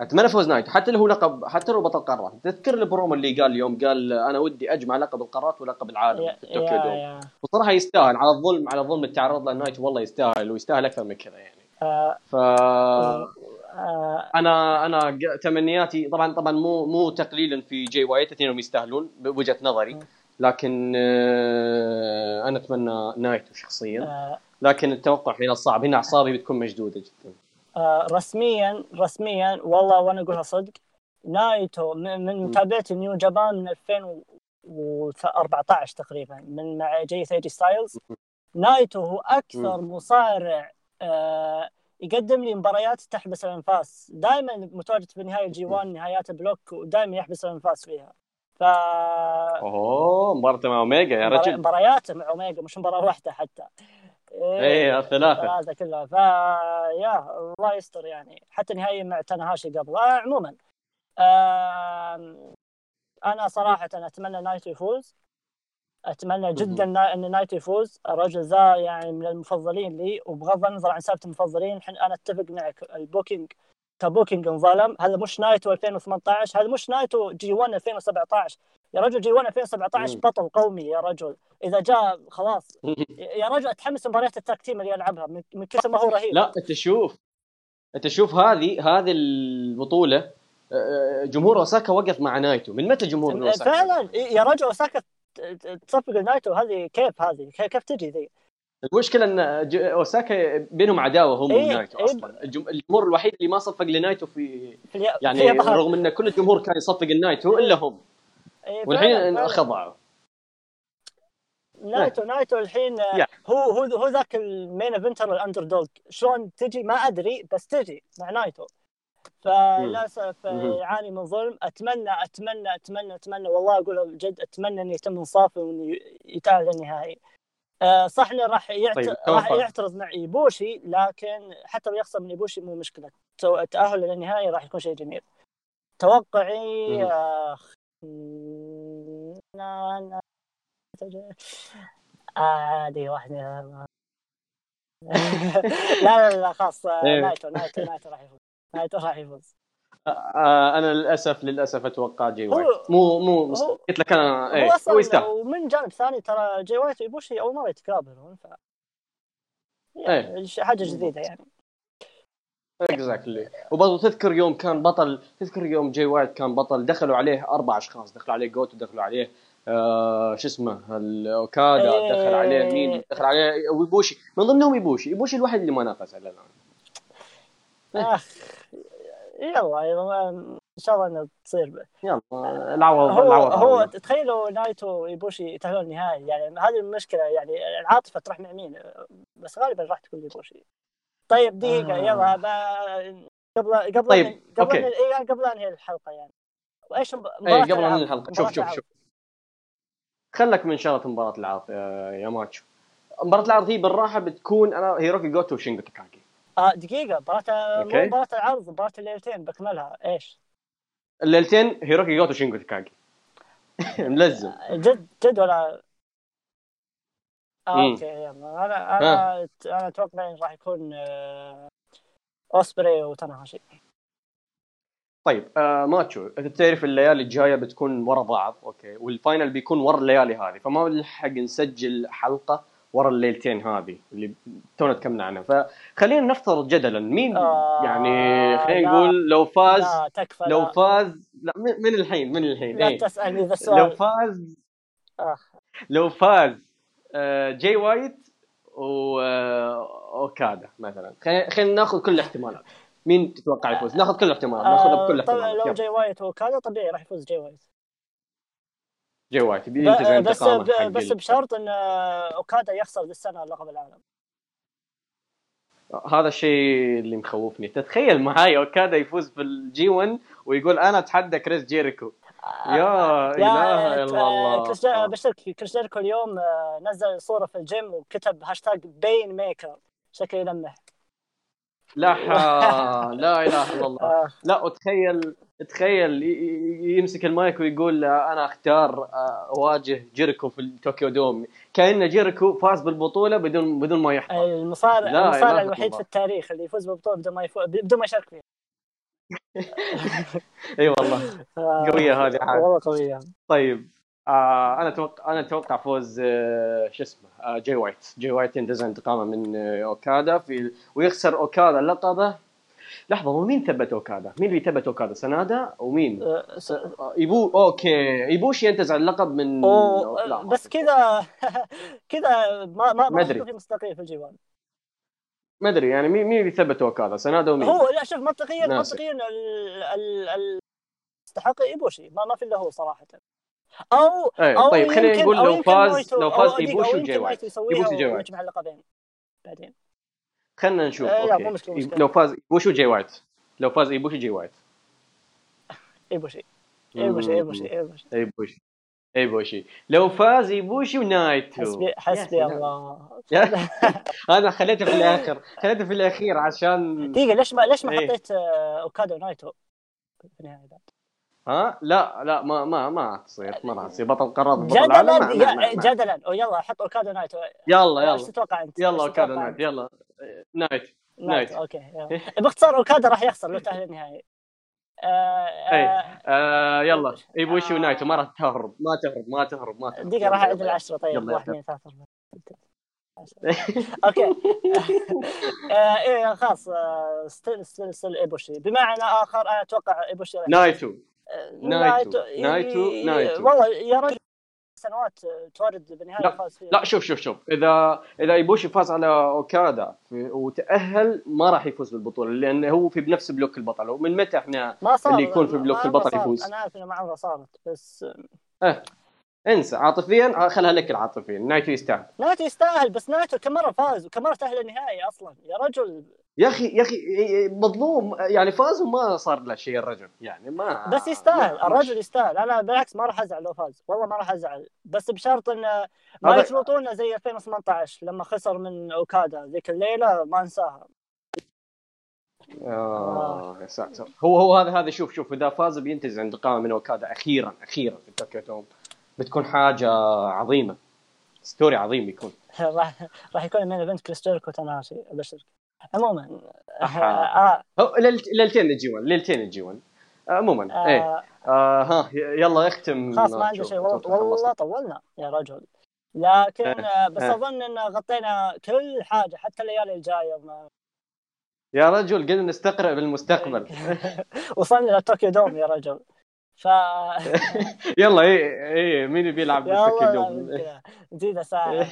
أتمنى فوز نايتو حتى لو هو لقب حتى لو بطل قارات. تذكر البرومو اللي قال اليوم قال أنا ودي أجمع لقب القارات ولقب العالم في طوكيو دوم. وصراحة يستاهل. على الظلم على الظلم اللي تعرض له نايتو والله يستاهل ويستاهل أكثر من كذا يعني. آه ف آه أنا أنا ج- تمنياتي طبعا طبعا مو مو تقليلا في جي وايت. اثنينهم يستاهلون بوجهة نظري. لكن آه، أنا أتمنى نايتو شخصيا. آه. لكن التوقع هنا صعب. هنا أعصابي بتكون مشدودة جدا. آه، رسميا رسميا والله وأنا أقولها صدق نايتو من متابعتي New Japan من 2014 تقريبا من مع جي AJ Styles. نايتو هو أكثر مصارع آه، يقدم لي مباريات تحبس الأنفاس. دائما متواجد في نهايه ال G1 نهايات block ودائما يحبس الأنفاس فيها. ف اوه مباراة مع أوميجا يا رجل. مباريات مع أوميجا مش مباراة واحدة حتى. إيه الثلاثة. هذا كله فا يا الله يستر يعني. حتى نهائي مع تنهاشي قبل. آه عموما آه أنا صراحة أتمنى نايتو يفوز. أتمنى جدا إن نايتو يفوز. الرجل ذا يعني من المفضلين لي. وبغض النظر عن سالفة المفضلين حن أنا أتفق معك. ال booking ك booking انظلم. هذا مش نايتو 2018 هذا مش نايتو جي 1 2017 يا رجل جي 1 2017 مم. بطل قومي يا رجل. إذا جاء خلاص. يا رجل أتحمس مباريات ال tag team اللي يلعبها. من كثر ما هو رهيب. لا أنت شوف. أنت شوف هذه هذه البطولة جمهور أوساكا وقف مع نايتو. من متى جمهور أوساكا؟ فعلا. يا رجل أوساكا تصفق النايتو هذه كيف هذه؟ كيف تجي ذي؟ المشكلة أن أوساكا بينهم عداوة هم إيه، ونايتو إيه. أصلا. الجم- الجمهور الوحيد اللي ما صفق لنايتو في في في يعني اليابان. رغم أن كل الجمهور كان يصفق النايتو إلا هم. والحين فعلاً. خضعوا نايتو نايتو الحين آه، يا. هو هو هو ذاك ال main eventer ال underdog شلون تجي ما أدري بس تجي مع نايتو. فللأسف آه،. يعاني من ظلم. أتمنى أتمنى أتمنى أتمنى والله أقول جد أتمنى إنه يتم انصافه وإنه يتاهل للنهائي آه، صح إنه راح يعت... طيب، راح. يعترض مع إيبوشي لكن حتى لو يخسر من إيبوشي مو مشكلة. التاهل للنهائي راح يكون شيء جميل. توقعي آه، هذه واحدة لا لا لا خلاص آه، إيه. نايتو نايتو نايتو راح يفوز نايتو راح يفوز آه أنا للاسف للاسف أتوقع جي وايت مو مو قلت لك أنا إيه هو يستاهل ومن جانب ثاني ترى جاي وايت ويبوشي اول مره يتقابلون ف يعني إيه. ش- حاجة جديده يعني exactly وبرضه تذكر يوم كان بطل تذكر يوم جي وايت كان بطل دخلوا عليه أربع أشخاص دخلوا عليه جوتو دخلوا عليه آه شو اسمه الأوكادا إيه. دخل عليه مين دخل عليه إيبوشي من ضمنهم إيبوشي إيبوشي الوحيد اللي ما نافس إلى الان يلا إن شاء الله إنه تصير. يلا العوض هو العوض هو. تخيلوا نايتو ويبوشي يتاهلون النهائي يعني هذه المشكلة يعني العاطفة تروح مع مين؟ بس غالبا راح تكون إيبوشي طيب دقيقة آه. يلا قبل قبل طيب، قبل okay. إن- إيه، قبل انهي الحلقة يعني وإيش مب- اي قبل العرض؟ أن الحلقة شوف شوف. شوف خلك من شغلة مباراة العرض يا, ماتشو مباراة العرض هي بالراحة بتكون أنا هيروكي جوتو وشينجو تاكاكي آه دقيقة مباراة مو. مباراة العرض مباراة الليلتين بكملها إيش؟ الليلتين هيروكي جوتو وشينجو تاكاكي ملزم جد جد ولا آه. okay يلا أنا أنا أنا أتوقع راح يكون آه، أوسبري وتناهاشي طيب آه ماتشو أنت تعرف الليالي الجاية بتكون ورا بعض okay وال final بيكون ورا الليالي هذه فما بنلحق نسجل حلقة ورا الليلتين هذه اللي تونا تكلمنا عنها فخلينا نفترض جدلا مين آه، يعني خلينا. نقول لو فاز لا تكفى لو لا, فاز لا من الحين من الحين لا إيه. تسألني ذا لو السؤال فاز آه. لو فاز جاي وايت واوكادا مثلا. خلينا ناخذ كل الاحتمالات. مين تتوقع يفوز؟ ناخذ كل الاحتمالات ناخذها بكل آه، طبعا الاحتمالات. لو. جاي وايت وكذا طبيعي راح يفوز جاي وايت جاي وايت بس بس بشرط إن آه، أوكادا يخسر ذي السنة لقب العالم. هذا الشيء اللي مخوفني. تتخيل معاي أوكادا يفوز في ال G 1 ويقول أنا أتحدى كريس جيريكو. يا إله إلا الله. آه، بشترك كريس جيريكو اليوم آه، نزل صورة في الجيم وكتب هاشتاج Painmaker شكله يلمح. لا لا إله إلا الله. آه، لا وتخيل تخيل يمسك المايك ويقول أنا أختار آه، أواجه جيريكو في الطوكيو دوم. كأن جيريكو فاز بالبطولة بدون بدون ما يحضر المصارع المصارع الوحيد. في التاريخ اللي يفوز بالبطوله بدون ما يفوز بدون ما يشارك فيها. اي والله. آه، قويه هذه عاد. والله قوية. طيب آه أنا أتوقع أنا أتوقع فوز آه شو اسمه آه جاي وايت. جاي وايت ينتزع انتقامه من آه أوكادا في ويخسر أوكادا لقبه. لحظة هو مين ثبت أوكادا؟ مين اللي ثبت أوكادا؟ سنادا؟ ومين؟ آه، س- آه، إيبو okay. ايبوشي ينتزع اللقب من أوه، لا، بس كذا كذا ما ما ما. في مصداقيه في الجوال ما أدري يعني مين مين اللي ثبت اوكادا؟ سنادا ومين؟ هو لا شوف منطقيا. منطقيا ال- ال- ال- يستحق إيبوشي ما ما في إلا هو صراحة. أو إيه أو طيب خلينا نقول لو فاز لو فاز إيبوشي وجاي وايت إيبوشي وجاي وايت بعدين. خلينا نشوف آه، okay. مو مشكلة، مشكلة. لو فاز إيبوشي وجاي وايت لو فاز إيبوشي جاي وايت إيبوشي إيبوشي ايبوشي إيبوشي. إيبوشي. ايبوشي لو فاز ايبوشي ونايتو حسبي حسبي. الله أنا خليته في الآخر خليته في الأخير عشان دقيقة ليش ما ليش ما إيه. حطيت آه، اوكادا ونايتو في؟ ها لا لا ما ما ما تصير ما راح تصير بطل قارات بطل جدلا ما. جدلا يلا حط اوكادا ونايتو يلا إيش يلا تتوقع أنت؟ يلا اوكادا تتوقع نايت أنت؟ يلا نايت نايت. أوكي. باختصار اوكادا راح يخسر لو تاهل النهائي إيه. آه، آه يلا إيبوشي آه. ونايتو ما راح تهرب ما تهرب ما تهرب ما تهرب دقيقة راح اعد يلا. العشرة طيب واحد. اثنين ثلاثة أربعة okay آه، إيه خلاص still still still إيبوشي بمعنى آخر أنا أتوقع إيبوشي نايتو نايتو، نايتو، إيه، نايتو. والله يا رجل سنوات آه، تورد بالنهاية لا، فاز فيها. لا شوف شوف شوف. إذا إذا ايبوشي فاز على أوكادا وتأهل ما راح يفوز بالبطولة لأنه هو في بنفس block البطل. ومن متى إحنا ما صار اللي يكون في block البطل. يفوز. أنا عارف إنه ما عمرها صارت بس انسى. عاطفيا آه، خلها لك العاطفيا. نايتو يستاهل. نايتو يستاهل بس نايتو كم مره فاز وكم مره تأهل النهائي أصلا. يا رجل يا أخي يا أخي مظلوم. يعني فاز وما صار له شيء الرجل. يعني ما بس يستاهل. الرجل يستاهل. أنا بالعكس ما راح أزعل لو فاز. والله ما راح أزعل. بس بشرط إنه ما يفرطونا زي 2018 لما خسر من أوكادا. ذيك الليلة ما أنساها. آه يا ساتر. هو هو هذا هذا شوف شوف إذا فاز بينتزع انتقامه من أوكادا أخيرا أخيرا في طوكيو دوم بتكون حاجة عظيمة. story عظيم بيكون راح راح يكون من event كريس جيريكو تاناهاشي ابشر عموما. آه ليل- ليلتين الجي 1 ليلتين الجي 1 عموما آه. إيه. آه ها يلا اختم خلاص ما عندي شيء. والله طولنا يا رجل. لكن إيه، آه، بس إيه. أظن إن غطينا كل حاجة حتى الليالي الجاية ما يا رجل قلنا نستقرأ بالمستقبل. وصلنا لطوكيو دوم يا رجل. ف يلا إيه إيه مين بيلعب بالطوكيو دوم؟ نزيد ساعه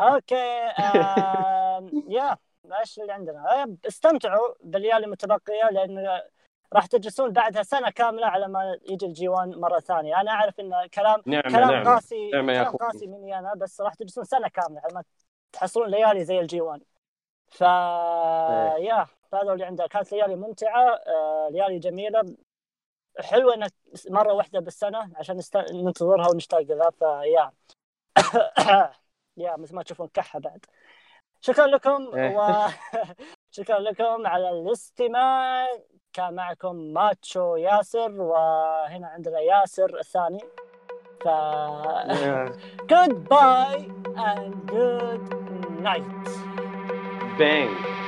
okay آم، yeah. إيش اللي عندنا. آه، استمتعوا بالليالي المتبقية لأن راح تجلسون بعدها سنة كاملة على ما يجي ال G1 مرة ثانية. أنا أعرف إن كلام نعمة كلام نعمة. قاسي نعمة يا كلام. قاسي مني أنا بس راح تجلسون سنة كاملة على ما تحصلون ليالي زي الجي 1 ف يا هذا اللي عنده كانت ليالي ممتعة آه، ليالي جميلة. حلوة انها مرة واحدة بالسنة عشان نست... ننتظرها ونشتاق لها ف yeah. yeah مثل ما تشوفون كحة بعد. شكرا لكم وشكرا لكم على الاستماع. كان معكم ماتشو ياسر وهنا عندنا ياسر الثاني. ف جود باي اند جود نايت بانج